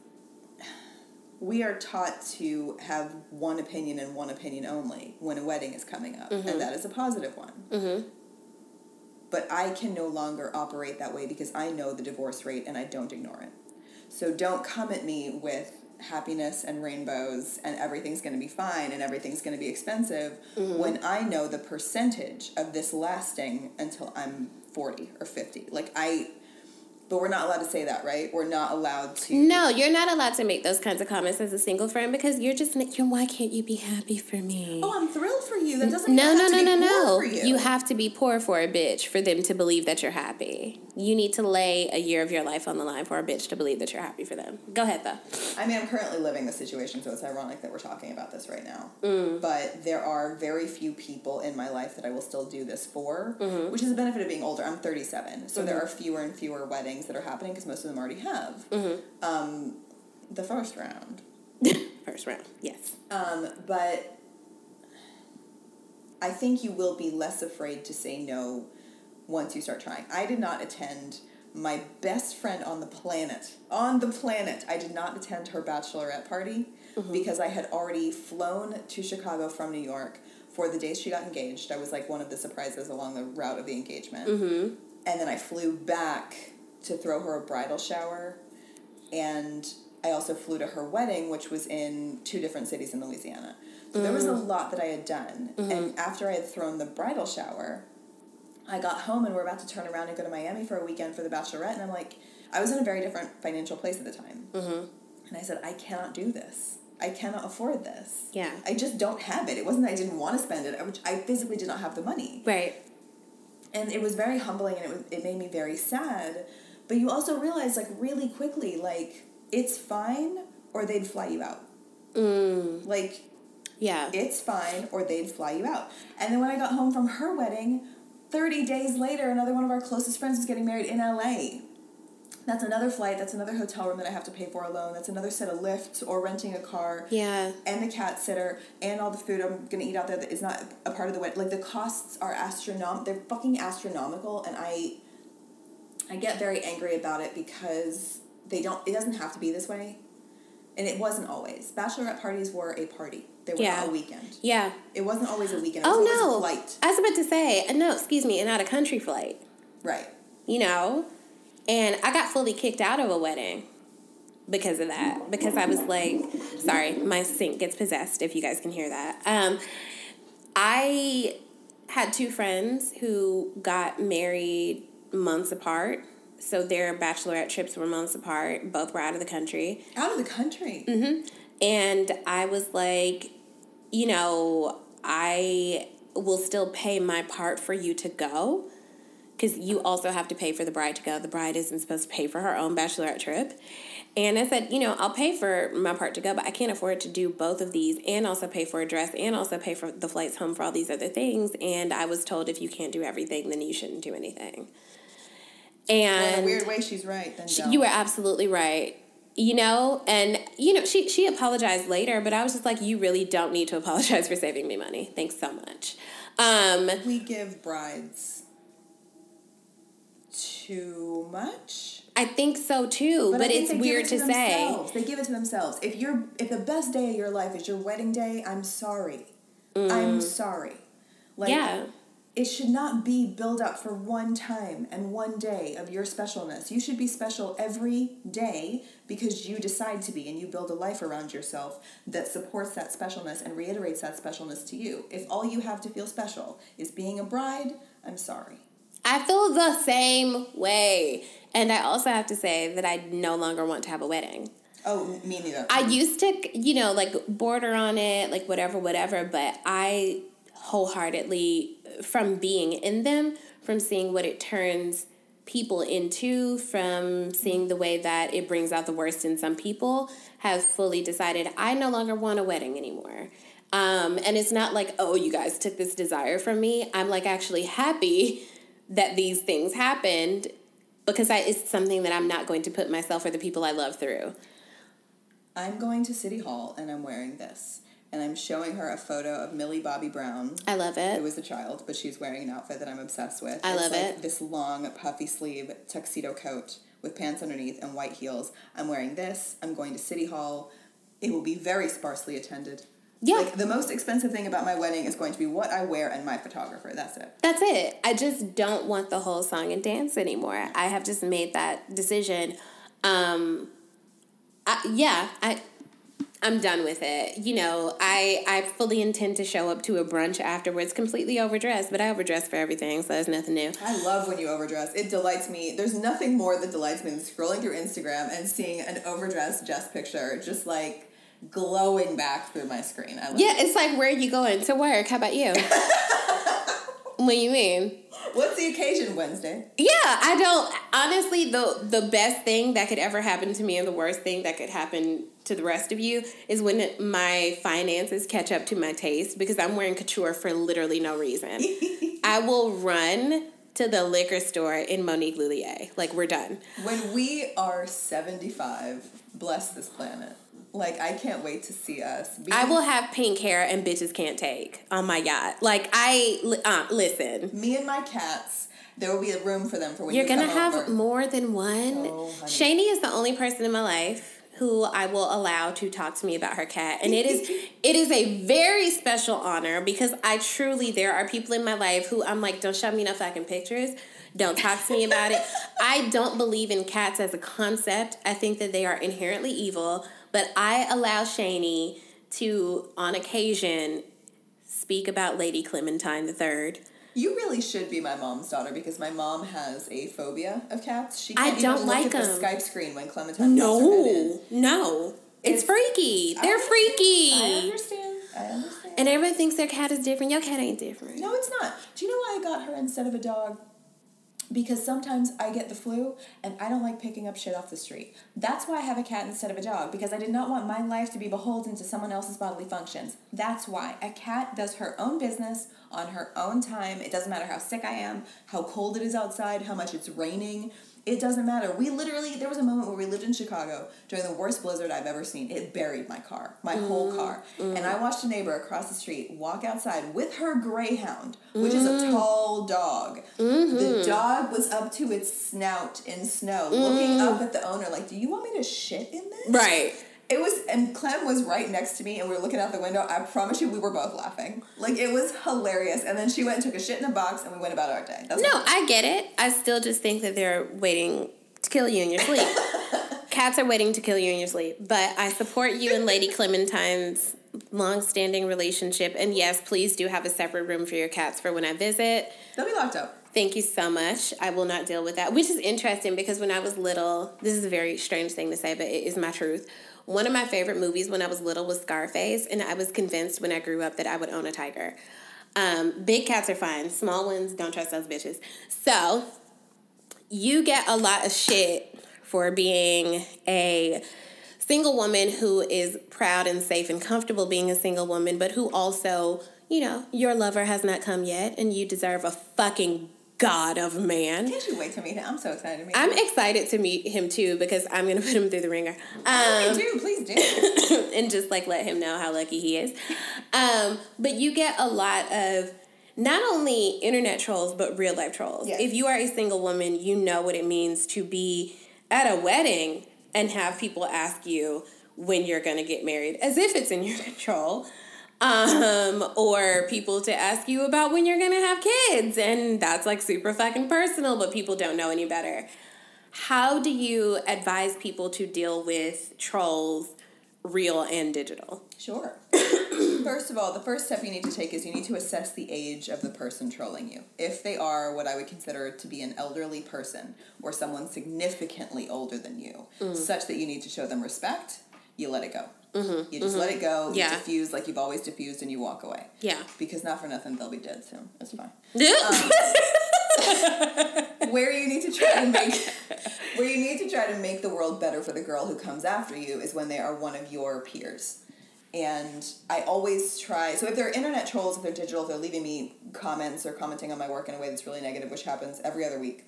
We are taught to have one opinion and one opinion only when a wedding is coming up, mm-hmm. and that is a positive one. Mm-hmm. But I can no longer operate that way because I know the divorce rate and I don't ignore it. So don't come at me with happiness and rainbows and everything's going to be fine and everything's going to be expensive mm-hmm. when I know the percentage of this lasting until I'm 40 or 50. Like I but we're not allowed to say that, right? We're not allowed to. No, you're not allowed to make those kinds of comments as a single friend because you're just you're. Why can't you be happy for me? Oh, I'm thrilled for you. That doesn't. No, no, no, no, no. You. you have to be poor for a bitch for them to believe that you're happy. You need to lay a year of your life on the line for a bitch to believe that you're happy for them. Go ahead, though. I mean, I'm currently living the situation, so it's ironic that we're talking about this right now. Mm. But there are very few people in my life that I will still do this for, mm-hmm. which is a benefit of being older. I'm 37, so mm-hmm. there are fewer and fewer weddings that are happening because most of them already have. Mm-hmm. Um, the first round. first round, yes. Um, but I think you will be less afraid to say no once you start trying. I did not attend my best friend on the planet, on the planet, I did not attend her bachelorette party mm-hmm. because I had already flown to Chicago from New York for the day she got engaged. I was like one of the surprises along the route of the engagement. Mm-hmm. And then I flew back to throw her a bridal shower. And I also flew to her wedding, which was in two different cities in Louisiana. So mm. there was a mm. lot that I had done. Mm-hmm. And after I had thrown the bridal shower, I got home and we're about to turn around and go to Miami for a weekend for the bachelorette. And I'm like, I was in a very different financial place at the time. Mm-hmm. And I said, I cannot do this. I cannot afford this. Yeah. I just don't have it. It wasn't that I didn't want to spend it. I, I physically did not have the money. Right. And it was very humbling and it, was, it made me very sad but you also realize, like, really quickly, like, it's fine or they'd fly you out. Mm. Like, yeah. It's fine or they'd fly you out. And then when I got home from her wedding, 30 days later, another one of our closest friends was getting married in LA. That's another flight. That's another hotel room that I have to pay for alone. That's another set of lifts or renting a car. Yeah. And the cat sitter and all the food I'm gonna eat out there that is not a part of the wedding. Like the costs are astronomical. They're fucking astronomical, and I I get very angry about it because they don't. It doesn't have to be this way, and it wasn't always. Bachelorette parties were a party. They were yeah. a weekend. Yeah. It wasn't always a weekend. It oh no! flight. I was about to say uh, no. Excuse me, and not a country flight. Right. You know, and I got fully kicked out of a wedding because of that. Because I was like, sorry, my sink gets possessed. If you guys can hear that. Um, I had two friends who got married months apart. So their bachelorette trips were months apart. Both were out of the country. Out of the country. Mm-hmm. And I was like, you know, I will still pay my part for you to go because you also have to pay for the bride to go. The bride isn't supposed to pay for her own bachelorette trip. And I said, you know, I'll pay for my part to go, but I can't afford to do both of these and also pay for a dress and also pay for the flights home for all these other things. And I was told if you can't do everything, then you shouldn't do anything. And in a weird way, she's right. Then she, you were absolutely right. You know, and you know, she she apologized later, but I was just like, you really don't need to apologize for saving me money. Thanks so much. Um, we give brides too much. I think so too, but, but it's weird it to, to say. They give it to themselves. If you're if the best day of your life is your wedding day, I'm sorry. Mm. I'm sorry. Like yeah. It should not be built up for one time and one day of your specialness. You should be special every day because you decide to be and you build a life around yourself that supports that specialness and reiterates that specialness to you. If all you have to feel special is being a bride, I'm sorry. I feel the same way. And I also have to say that I no longer want to have a wedding. Oh, me neither. I used to, you know, like border on it, like whatever, whatever, but I wholeheartedly, from being in them, from seeing what it turns people into, from seeing the way that it brings out the worst in some people, have fully decided I no longer want a wedding anymore. Um, and it's not like, oh, you guys took this desire from me. I'm like actually happy that these things happened because I, it's something that I'm not going to put myself or the people I love through. I'm going to City Hall and I'm wearing this. And I'm showing her a photo of Millie Bobby Brown. I love it. It was a child, but she's wearing an outfit that I'm obsessed with. I it's love like it. This long puffy sleeve tuxedo coat with pants underneath and white heels. I'm wearing this. I'm going to City Hall. It will be very sparsely attended. Yeah. Like the most expensive thing about my wedding is going to be what I wear and my photographer. That's it. That's it. I just don't want the whole song and dance anymore. I have just made that decision. Um, I, yeah, I I'm done with it. You know, I I fully intend to show up to a brunch afterwards completely overdressed, but I overdress for everything, so there's nothing new. I love when you overdress. It delights me. There's nothing more that delights me than scrolling through Instagram and seeing an overdressed Jess picture just like glowing back through my screen. I yeah, it. it's like where are you going to work? How about you? what do you mean? What's the occasion Wednesday? Yeah, I don't honestly the the best thing that could ever happen to me and the worst thing that could happen to the rest of you is when my finances catch up to my taste because I'm wearing couture for literally no reason. I will run to the liquor store in Monique Lhuillier. Like we're done. When we are 75, bless this planet like I can't wait to see us. I will have pink hair and bitches can't take on my yacht. Like I uh, listen. Me and my cats. There will be a room for them for when you're you gonna have over. more than one. Oh, Shani is the only person in my life who I will allow to talk to me about her cat, and it is it is a very special honor because I truly there are people in my life who I'm like, don't show me no fucking pictures. Don't talk to me about it. I don't believe in cats as a concept. I think that they are inherently evil. But I allow Shani to, on occasion, speak about Lady Clementine III. You really should be my mom's daughter because my mom has a phobia of cats. She can't I don't even like at them. the Skype screen when Clementine no, No, it's, it's freaky. They're I freaky. I understand. I understand. And everyone thinks their cat is different. Your cat ain't different. No, it's not. Do you know why I got her instead of a dog? Because sometimes I get the flu and I don't like picking up shit off the street. That's why I have a cat instead of a dog because I did not want my life to be beholden to someone else's bodily functions. That's why a cat does her own business on her own time. It doesn't matter how sick I am, how cold it is outside, how much it's raining. It doesn't matter. We literally, there was a moment where we lived in Chicago during the worst blizzard I've ever seen. It buried my car, my mm, whole car. Mm. And I watched a neighbor across the street walk outside with her greyhound, which mm. is a mm. tall dog. Mm-hmm. The dog was up to its snout in snow, looking up mm. at the owner like, Do you want me to shit in this? Right. It was, and Clem was right next to me, and we were looking out the window. I promise you, we were both laughing. Like it was hilarious. And then she went and took a shit in a box, and we went about our day. That's no, I get it. I still just think that they're waiting to kill you in your sleep. Cats are waiting to kill you in your sleep. But I support you and Lady Clementine's long-standing relationship. And yes, please do have a separate room for your cats for when I visit. They'll be locked up. Thank you so much. I will not deal with that, which is interesting because when I was little, this is a very strange thing to say, but it is my truth. One of my favorite movies when I was little was Scarface, and I was convinced when I grew up that I would own a tiger. Um, big cats are fine. Small ones, don't trust those bitches. So, you get a lot of shit for being a single woman who is proud and safe and comfortable being a single woman, but who also, you know, your lover has not come yet and you deserve a fucking god of man. Can't you wait to meet him? I'm so excited to meet him. I'm excited to meet him too because I'm going to put him through the wringer. Um, do, please do. and just like let him know how lucky he is. Um, but you get a lot of not only internet trolls but real life trolls. Yes. If you are a single woman, you know what it means to be at a wedding and have people ask you when you're going to get married as if it's in your control um, or people to ask you about when you're gonna have kids, and that's like super fucking personal, but people don't know any better. How do you advise people to deal with trolls, real and digital? Sure. first of all, the first step you need to take is you need to assess the age of the person trolling you. If they are what I would consider to be an elderly person or someone significantly older than you, mm. such that you need to show them respect, you let it go. Mm-hmm, you just mm-hmm. let it go. You yeah. diffuse like you've always diffused, and you walk away. Yeah. Because not for nothing, they'll be dead soon. That's fine. um, where you need to try to make where you need to try to make the world better for the girl who comes after you is when they are one of your peers. And I always try. So if they're internet trolls, if they're digital, if they're leaving me comments or commenting on my work in a way that's really negative, which happens every other week,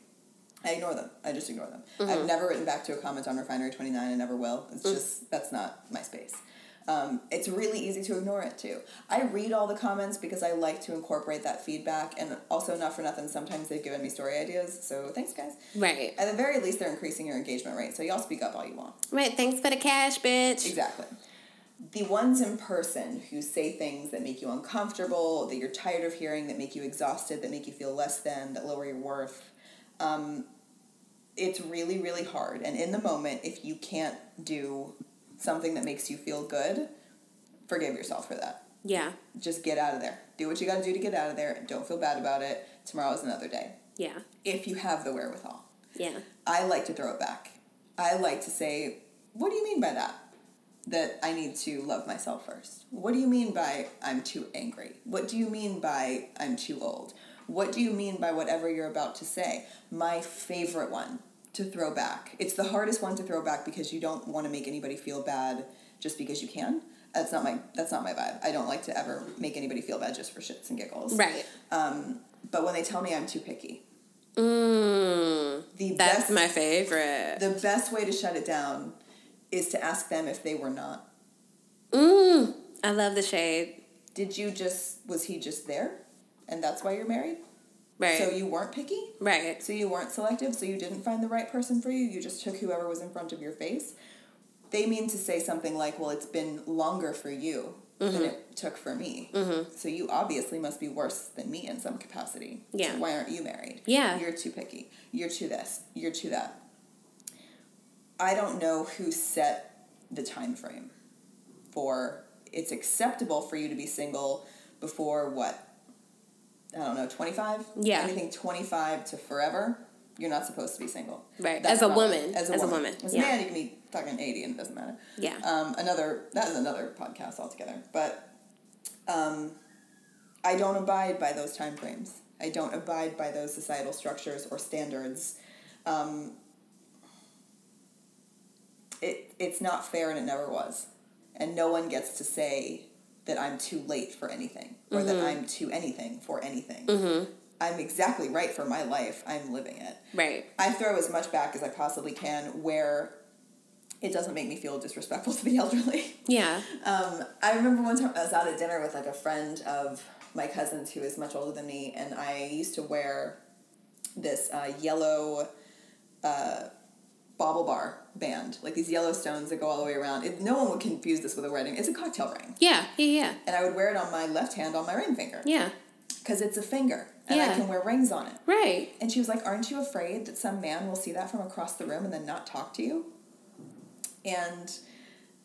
I ignore them. I just ignore them. Mm-hmm. I've never written back to a comment on Refinery 29 and never will. It's mm just, that's not my space. Um, it's really easy to ignore it too. I read all the comments because I like to incorporate that feedback, and also not for nothing. Sometimes they've given me story ideas, so thanks, guys. Right. At the very least, they're increasing your engagement rate, so y'all speak up all you want. Right. Thanks for the cash, bitch. Exactly. The ones in person who say things that make you uncomfortable, that you're tired of hearing, that make you exhausted, that make you feel less than, that lower your worth um, it's really, really hard. And in the moment, if you can't do something that makes you feel good, forgive yourself for that. Yeah. Just get out of there. Do what you got to do to get out of there. Don't feel bad about it. Tomorrow is another day. Yeah. If you have the wherewithal. Yeah. I like to throw it back. I like to say, what do you mean by that? That I need to love myself first. What do you mean by I'm too angry? What do you mean by I'm too old? What do you mean by whatever you're about to say? My favorite one to throw back. It's the hardest one to throw back because you don't want to make anybody feel bad just because you can. That's not my that's not my vibe. I don't like to ever make anybody feel bad just for shits and giggles. Right. Um, but when they tell me I'm too picky. Mm, the that's best, my favorite. The best way to shut it down is to ask them if they were not. Mm, I love the shade. Did you just was he just there? And that's why you're married. Right. So you weren't picky. Right. So you weren't selective. So you didn't find the right person for you. You just took whoever was in front of your face. They mean to say something like, "Well, it's been longer for you mm-hmm. than it took for me. Mm-hmm. So you obviously must be worse than me in some capacity. Yeah. So why aren't you married? Yeah. You're too picky. You're too this. You're too that. I don't know who set the time frame for it's acceptable for you to be single before what I don't know, 25? Yeah. Anything 25 to forever, you're not supposed to be single. Right. As a woman. As a as woman. A woman. As a yeah. man, you can be fucking 80 and it doesn't matter. Yeah. Um, another, that is another podcast altogether. But um, I don't abide by those time frames. I don't abide by those societal structures or standards. Um, it, it's not fair and it never was. And no one gets to say, that I'm too late for anything or mm-hmm. that I'm too anything for anything. Mm-hmm. I'm exactly right for my life. I'm living it. Right. I throw as much back as I possibly can where it doesn't make me feel disrespectful to the elderly. Yeah. Um, I remember one time I was out at dinner with like a friend of my cousin's who is much older than me, and I used to wear this uh, yellow uh, BaubleBar band, like these yellow stones that go all the way around. It, no one would confuse this with a wedding. It's a cocktail ring. Yeah, yeah, yeah. And I would wear it on my left hand on my ring finger. Yeah. Because it's a finger, and yeah. I can wear rings on it. Right. And she was like, "Aren't you afraid that some man will see that from across the room and then not talk to you?" And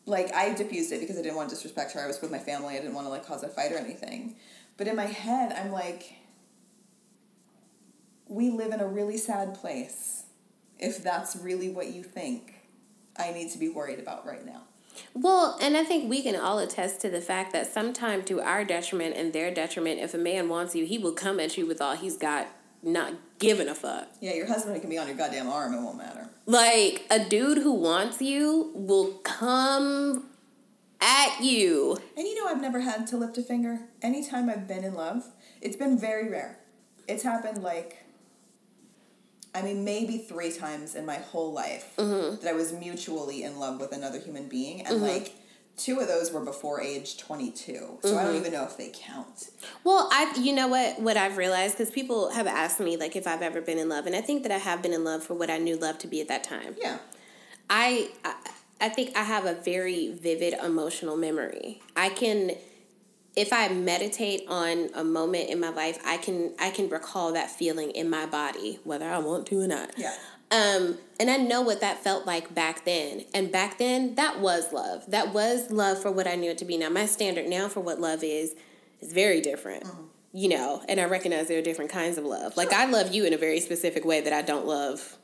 like I diffused it because I didn't want to disrespect her. I was with my family. I didn't want to like cause a fight or anything. But in my head, I'm like, we live in a really sad place if that's really what you think I need to be worried about right now. Well, and I think we can all attest to the fact that sometime to our detriment and their detriment, if a man wants you, he will come at you with all he's got not giving a fuck. Yeah, your husband can be on your goddamn arm, it won't matter. Like a dude who wants you will come at you. And you know I've never had to lift a finger. Anytime I've been in love, it's been very rare. It's happened like I mean, maybe three times in my whole life mm-hmm. that I was mutually in love with another human being, and mm-hmm. like two of those were before age 22 so mm-hmm. i don't mm-hmm. even know if they count well i you know what what i've realized because people have asked me like if i've ever been in love and i think that i have been in love for what i knew love to be at that time yeah i i, I think i have a very vivid emotional memory i can if I meditate on a moment in my life, I can I can recall that feeling in my body, whether I want to or not. Yeah. Um, and I know what that felt like back then. And back then, that was love. That was love for what I knew it to be. Now, my standard now for what love is is very different. Mm-hmm. You know, and I recognize there are different kinds of love. Sure. Like I love you in a very specific way that I don't love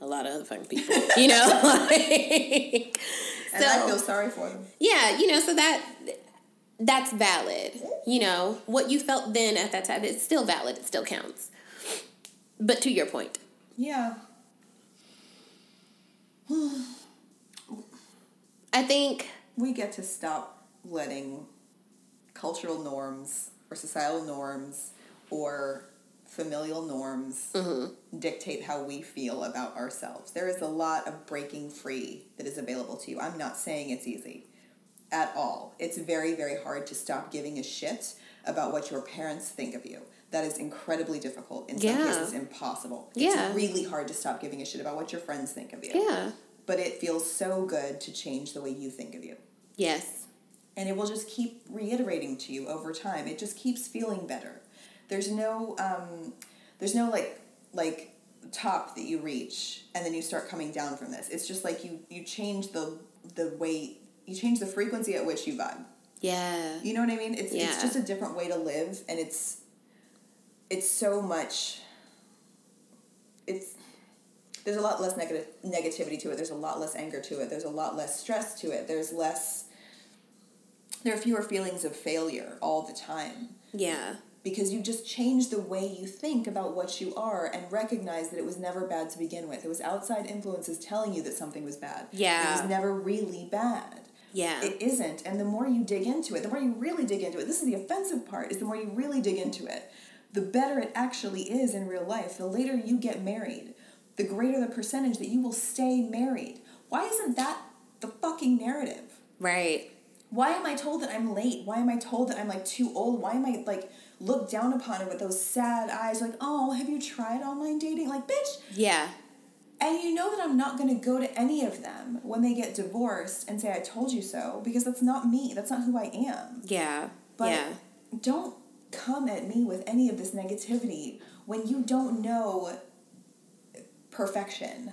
a lot of other fucking people. You know, like, and so, I feel sorry for them. Yeah, you know, so that that's valid. You know, what you felt then at that time, it's still valid. It still counts. But to your point. Yeah. I think we get to stop letting cultural norms or societal norms or familial norms mm-hmm. dictate how we feel about ourselves. There is a lot of breaking free that is available to you. I'm not saying it's easy at all. It's very, very hard to stop giving a shit about what your parents think of you. That is incredibly difficult. In some yeah. cases, impossible. Yeah. It's really hard to stop giving a shit about what your friends think of you. Yeah. But it feels so good to change the way you think of you. Yes. And it will just keep reiterating to you over time. It just keeps feeling better. There's no, um, there's no like, like top that you reach and then you start coming down from this. It's just like you you change the the way you change the frequency at which you vibe. Yeah. You know what I mean? It's yeah. it's just a different way to live and it's it's so much it's there's a lot less negative negativity to it. There's a lot less anger to it. There's a lot less stress to it. There's less there are fewer feelings of failure all the time. Yeah. Because you just change the way you think about what you are and recognize that it was never bad to begin with. It was outside influences telling you that something was bad. Yeah. It was never really bad. Yeah. It isn't. And the more you dig into it, the more you really dig into it, this is the offensive part, is the more you really dig into it, the better it actually is in real life. The later you get married, the greater the percentage that you will stay married. Why isn't that the fucking narrative? Right. Why am I told that I'm late? Why am I told that I'm like too old? Why am I like looked down upon it with those sad eyes like, oh, have you tried online dating? Like, bitch. Yeah. And you know that I'm not going to go to any of them when they get divorced and say, I told you so, because that's not me. That's not who I am. Yeah. But yeah. don't come at me with any of this negativity when you don't know perfection.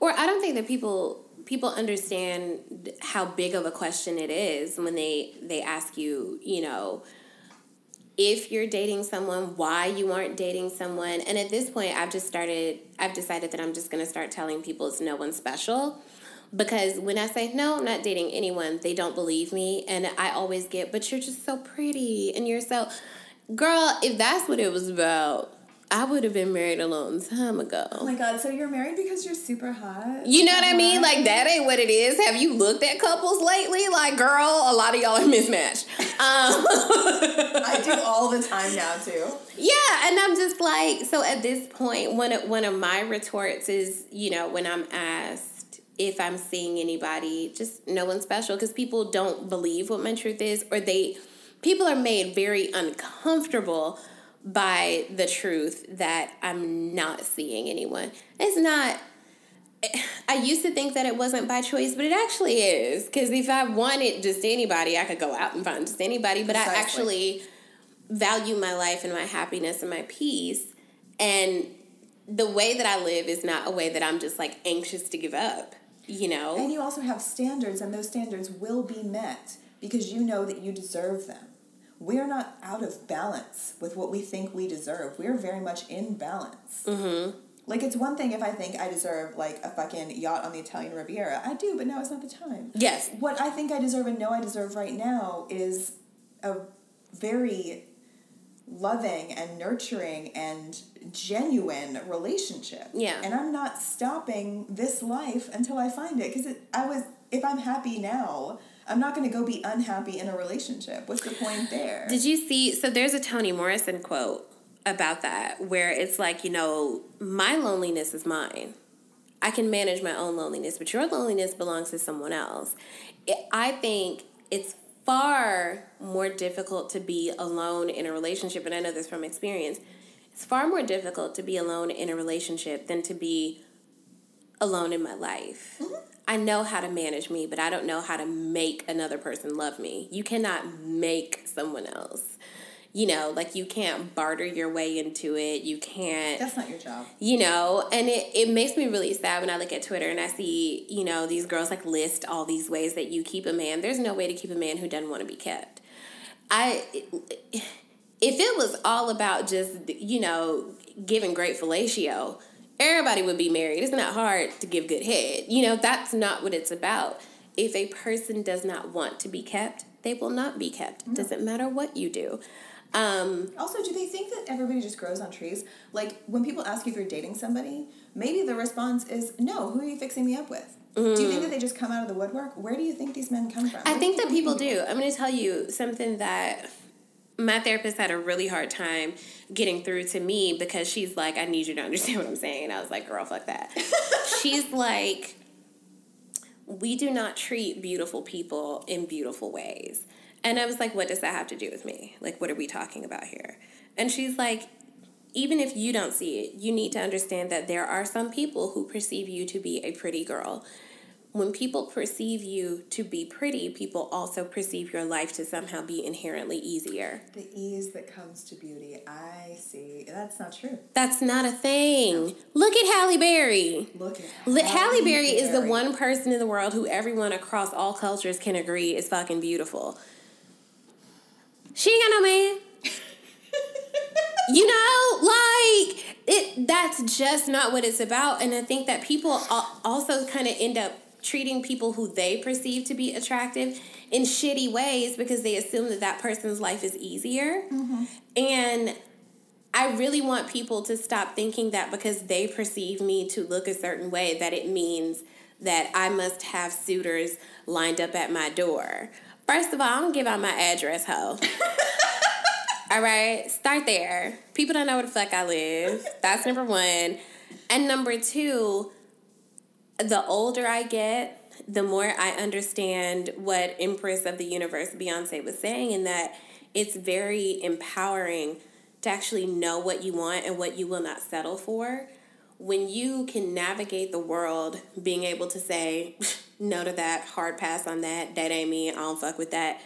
Or I don't think that people people understand how big of a question it is when they they ask you, you know, if you're dating someone, why you aren't dating someone. And at this point, I've just started, I've decided that I'm just going to start telling people it's no one special. Because when I say, no, I'm not dating anyone, they don't believe me. And I always get, but you're just so pretty and you're so. Girl, if that's what it was about, I would have been married a long time ago. Oh my god, so you're married because you're super hot? You know what I mean? Like that ain't what it is. Have you looked at couples lately? Like, girl, a lot of y'all are mismatched. Um, I do all the time now too. Yeah, and I'm just like, so at this point, one of one of my retorts is, you know, when I'm asked if I'm seeing anybody, just no one special, because people don't believe what my truth is, or they people are made very uncomfortable by the truth that I'm not seeing anyone. It's not. I used to think that it wasn't by choice, but it actually is. Because if I wanted just anybody, I could go out and find just anybody. But Precisely. I actually value my life and my happiness and my peace. And the way that I live is not a way that I'm just like anxious to give up, you know? And you also have standards, and those standards will be met because you know that you deserve them we're not out of balance with what we think we deserve. We're very much in balance. Mm-hmm. Like it's one thing if I think I deserve like a fucking yacht on the Italian Riviera. I do, but now it's not the time. Yes. What I think I deserve and know I deserve right now is a very loving and nurturing and genuine relationship. Yeah. And I'm not stopping this life until I find it because it. I was if I'm happy now, I'm not going to go be unhappy in a relationship. What's the point there? Did you see so there's a Toni Morrison quote about that where it's like, you know, my loneliness is mine. I can manage my own loneliness, but your loneliness belongs to someone else. I think it's far more difficult to be alone in a relationship, and I know this from experience. It's far more difficult to be alone in a relationship than to be alone in my life. Mm-hmm. I know how to manage me, but I don't know how to make another person love me. You cannot make someone else you know, like you can't barter your way into it. You can't. That's not your job. You know, and it, it makes me really sad when I look at Twitter and I see, you know, these girls like list all these ways that you keep a man. There's no way to keep a man who doesn't want to be kept. I. If it was all about just, you know, giving great fellatio, everybody would be married. It's not hard to give good head. You know, that's not what it's about. If a person does not want to be kept, they will not be kept. No. Doesn't matter what you do. Um, also, do they think that everybody just grows on trees? Like when people ask you if you're dating somebody, maybe the response is no. Who are you fixing me up with? Mm. Do you think that they just come out of the woodwork? Where do you think these men come from? I think that people do. I'm going to tell you something that my therapist had a really hard time getting through to me because she's like, I need you to understand what I'm saying. And I was like, girl, fuck that. she's like, we do not treat beautiful people in beautiful ways. And I was like, what does that have to do with me? Like, what are we talking about here? And she's like, even if you don't see it, you need to understand that there are some people who perceive you to be a pretty girl. When people perceive you to be pretty, people also perceive your life to somehow be inherently easier. The ease that comes to beauty. I see. That's not true. That's not a thing. No. Look at Halle Berry. Look at Halle, Halle Berry, Berry is the one person in the world who everyone across all cultures can agree is fucking beautiful. She ain't got no man. you know, like it that's just not what it's about and I think that people also kind of end up treating people who they perceive to be attractive in shitty ways because they assume that that person's life is easier. Mm-hmm. And I really want people to stop thinking that because they perceive me to look a certain way that it means that I must have suitors lined up at my door First of all, I don't give out my address, ho. all right, start there. People don't know where the fuck I live. That's number one. And number two, the older I get, the more I understand what Empress of the Universe Beyonce was saying, and that it's very empowering to actually know what you want and what you will not settle for. When you can navigate the world, being able to say, no to that, hard pass on that, that ain't me, I don't fuck with that.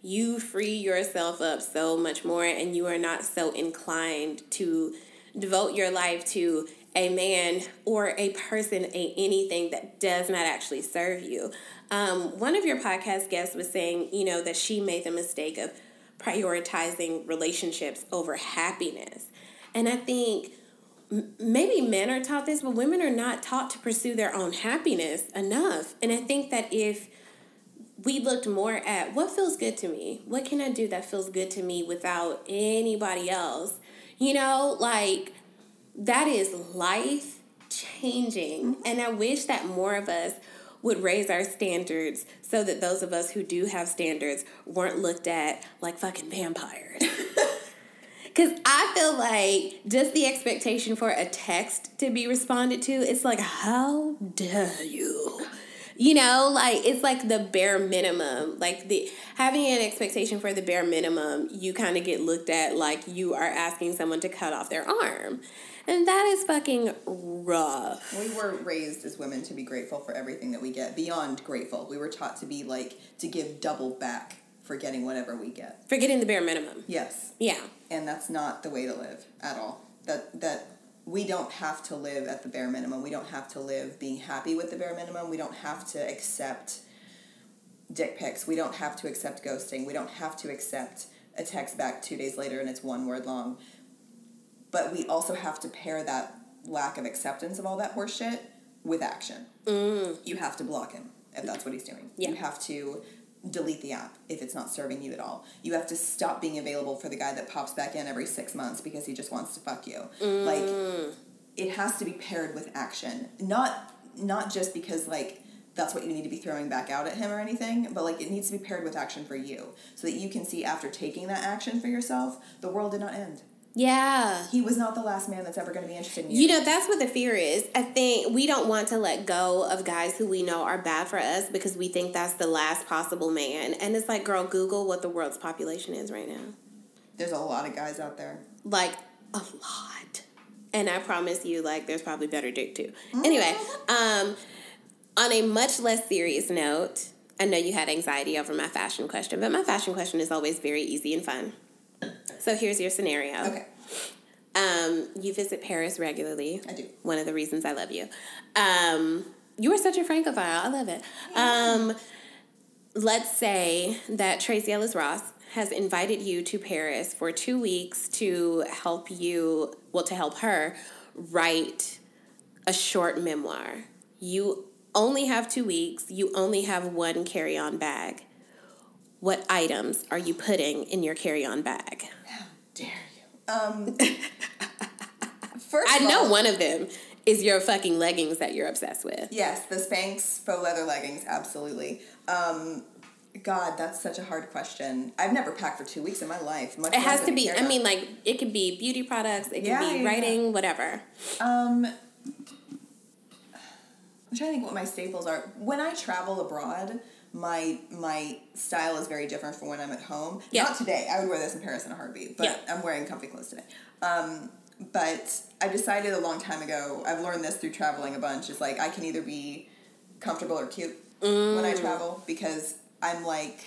You free yourself up so much more, and you are not so inclined to devote your life to a man or a person, a anything that does not actually serve you. Um, one of your podcast guests was saying, you know, that she made the mistake of prioritizing relationships over happiness. And I think maybe men are taught this, but women are not taught to pursue their own happiness enough. And I think that if we looked more at what feels good to me, what can I do that feels good to me without anybody else, you know, like that is life changing. And I wish that more of us would raise our standards so that those of us who do have standards weren't looked at like fucking vampires. Because I feel like just the expectation for a text to be responded to, it's like, how dare you? You know, like it's like the bare minimum. Like the having an expectation for the bare minimum, you kind of get looked at like you are asking someone to cut off their arm. And that is fucking rough. We were raised as women to be grateful for everything that we get, beyond grateful. We were taught to be like, to give double back for getting whatever we get. For getting the bare minimum. Yes. Yeah. And that's not the way to live at all. That that we don't have to live at the bare minimum. We don't have to live being happy with the bare minimum. We don't have to accept dick pics. We don't have to accept ghosting. We don't have to accept a text back two days later and it's one word long. But we also have to pair that lack of acceptance of all that horseshit with action. Mm. You have to block him if that's what he's doing. Yeah. You have to delete the app if it's not serving you at all. You have to stop being available for the guy that pops back in every six months because he just wants to fuck you. Mm. Like it has to be paired with action. Not not just because like that's what you need to be throwing back out at him or anything, but like it needs to be paired with action for you so that you can see after taking that action for yourself, the world did not end. Yeah. He was not the last man that's ever going to be interested in you. You know, that's what the fear is. I think we don't want to let go of guys who we know are bad for us because we think that's the last possible man. And it's like, girl, Google what the world's population is right now. There's a lot of guys out there. Like, a lot. And I promise you, like, there's probably better dick too. Mm-hmm. Anyway, um, on a much less serious note, I know you had anxiety over my fashion question, but my fashion question is always very easy and fun. So here's your scenario. Okay. Um, you visit Paris regularly. I do. One of the reasons I love you. Um, you are such a francophile. I love it. Um, let's say that Tracee Ellis Ross has invited you to Paris for two weeks to help you, well, to help her write a short memoir. You only have two weeks, you only have one carry on bag. What items are you putting in your carry on bag? How dare you? Um, first, I know all, one of them is your fucking leggings that you're obsessed with. Yes, the Spanx faux leather leggings, absolutely. Um, God, that's such a hard question. I've never packed for two weeks in my life. it has to be. I mean, like it could be beauty products. It could yeah, be yeah, writing, yeah. whatever. Um, I'm trying to think what my staples are. When I travel abroad, my my style is very different from when I'm at home. Yeah. Not today. I would wear this in Paris in a heartbeat, but yeah. I'm wearing comfy clothes today. Um, but I decided a long time ago. I've learned this through traveling a bunch. Is like I can either be comfortable or cute mm. when I mm. travel because I'm like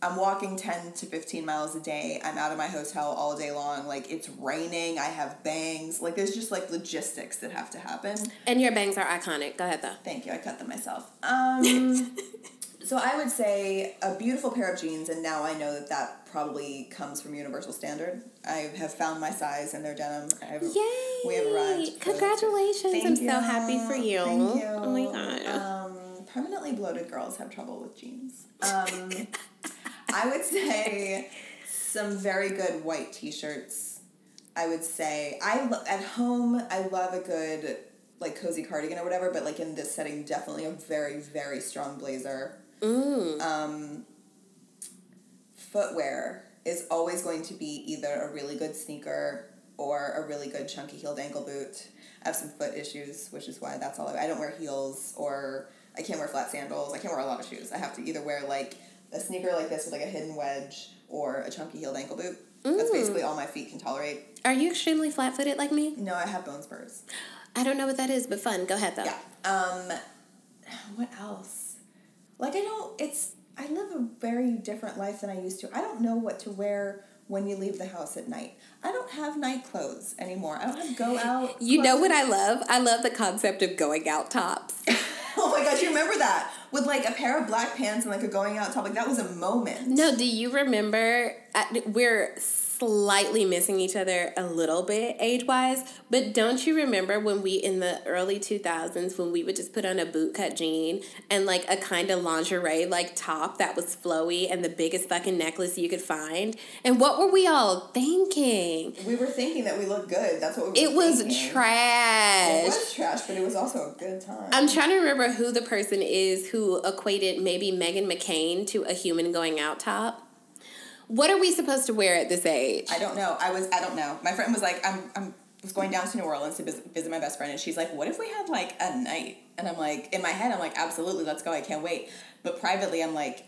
I'm walking 10 to 15 miles a day. I'm out of my hotel all day long. Like it's raining. I have bangs. Like there's just like logistics that have to happen. And your bangs are iconic. Go ahead though. Thank you. I cut them myself. Um so I would say a beautiful pair of jeans and now I know that that probably comes from Universal Standard. I have found my size in their denim. I've, Yay! We have arrived. Congratulations. I'm you. so happy for you. Thank you. Oh my god. Um, permanently bloated girls have trouble with jeans. Um I would say some very good white t-shirts. I would say I lo- at home I love a good like cozy cardigan or whatever, but like in this setting, definitely a very very strong blazer. Mm. Um, footwear is always going to be either a really good sneaker or a really good chunky heeled ankle boot. I have some foot issues, which is why that's all I, I don't wear heels or I can't wear flat sandals. I can't wear a lot of shoes. I have to either wear like a sneaker like this with like a hidden wedge or a chunky heeled ankle boot. Mm. That's basically all my feet can tolerate. Are you extremely flat footed like me? No, I have bone spurs. I don't know what that is, but fun. Go ahead though. Yeah. Um, what else? Like I don't. It's I live a very different life than I used to. I don't know what to wear when you leave the house at night. I don't have night clothes anymore. I don't have go out. You know what I love? I love the concept of going out tops. oh my gosh, you remember that? With like a pair of black pants and like a going out top. Like that was a moment. No, do you remember? Uh, we're slightly missing each other a little bit age wise, but don't you remember when we in the early 2000s when we would just put on a bootcut jean and like a kind of lingerie like top that was flowy and the biggest fucking necklace you could find? And what were we all thinking? We were thinking that we looked good. That's what we It was trash. It was trash, but it was also a good time. I'm trying to remember who the person is who equated maybe Meghan McCain to a human going out top. What are we supposed to wear at this age? I don't know. I was I don't know. My friend was like, I'm I'm was going down to New Orleans to visit, my best friend, and she's like, "What if we had like a night?" And I'm like, in my head, I'm like, "Absolutely, let's go! I can't wait." But privately, I'm like,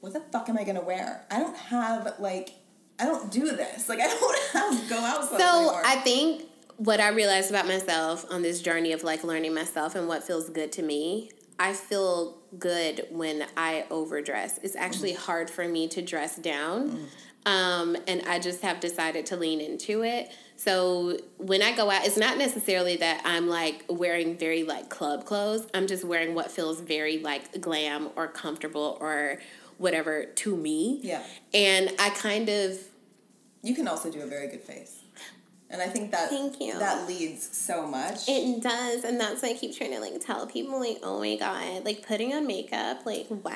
"What the fuck am I gonna wear? I don't have like, I don't do this. Like, I don't have go out." So anymore. I think what I realized about myself on this journey of like learning myself and what feels good to me, I feel good when I overdress. It's actually mm. hard for me to dress down. Mm. Um, and I just have decided to lean into it. So when I go out, it's not necessarily that I'm like wearing very like club clothes. I'm just wearing what feels very like glam or comfortable or whatever to me. Yeah. And I kind of. You can also do a very good face. And I think that Thank you. that leads so much. It does, and that's why I keep trying to like tell people like, oh my god, like putting on makeup, like what?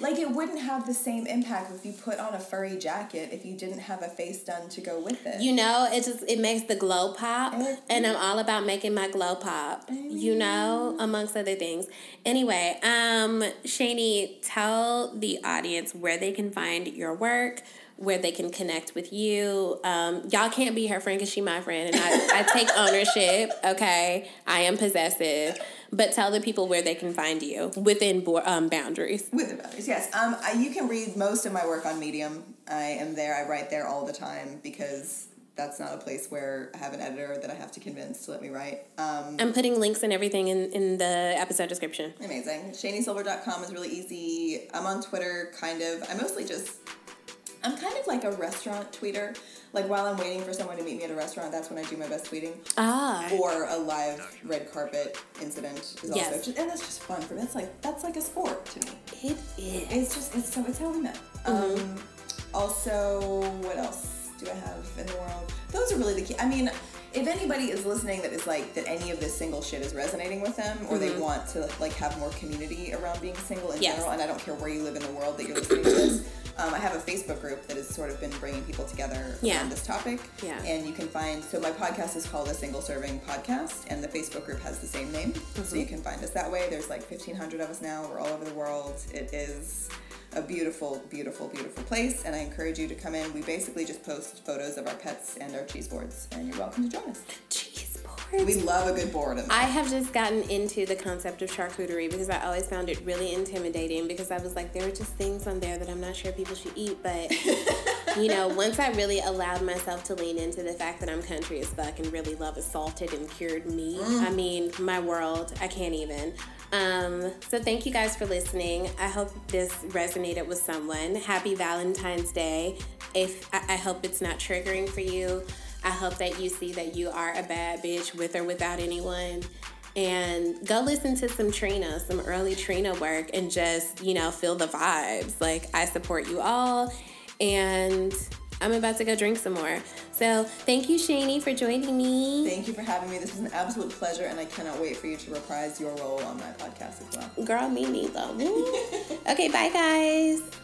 Like it wouldn't have the same impact if you put on a furry jacket if you didn't have a face done to go with it. You know, it just it makes the glow pop, and I'm all about making my glow pop. You know, amongst other things. Anyway, um, Shani, tell the audience where they can find your work where they can connect with you. Um, y'all can't be her friend because she my friend, and I, I take ownership. Okay, I am possessive. But tell the people where they can find you within bo- um, boundaries. Within boundaries, yes. Um, I, you can read most of my work on Medium. I am there. I write there all the time because that's not a place where I have an editor that I have to convince to let me write. Um, I'm putting links and everything in, in the episode description. Amazing. ShaniSilver.com is really easy. I'm on Twitter, kind of. I mostly just I'm kind of like a restaurant tweeter. Like while I'm waiting for someone to meet me at a restaurant, that's when I do my best tweeting. Ah. Or a live red carpet incident is yes. also just, and that's just fun for me. That's like that's like a sport to me. It is. It's just it's so it's how we met. Mm-hmm. Um, also, what else do I have in the world? Those are really the key. I mean if anybody is listening that is like that any of this single shit is resonating with them or mm-hmm. they want to like have more community around being single in yes. general and i don't care where you live in the world that you're listening to this um, I have a Facebook group that has sort of been bringing people together yeah. on this topic. Yeah. And you can find, so my podcast is called A Single Serving Podcast, and the Facebook group has the same name. Mm-hmm. So you can find us that way. There's like 1,500 of us now. We're all over the world. It is a beautiful, beautiful, beautiful place, and I encourage you to come in. We basically just post photos of our pets and our cheese boards, and you're welcome to join us. Cheese boards. We love a good board. I have just gotten into the concept of charcuterie because I always found it really intimidating because I was like, there are just things on there that I'm not sure people should eat, but. you know, once I really allowed myself to lean into the fact that I'm country as fuck and really love assaulted and cured meat, mm. I mean, my world, I can't even. Um, so thank you guys for listening. I hope this resonated with someone. Happy Valentine's Day. If I, I hope it's not triggering for you. I hope that you see that you are a bad bitch with or without anyone. And go listen to some Trina, some early Trina work, and just, you know, feel the vibes. Like, I support you all. And I'm about to go drink some more. So thank you, Shani, for joining me. Thank you for having me. This was an absolute pleasure, and I cannot wait for you to reprise your role on my podcast as well. Girl, me neither. okay, bye, guys.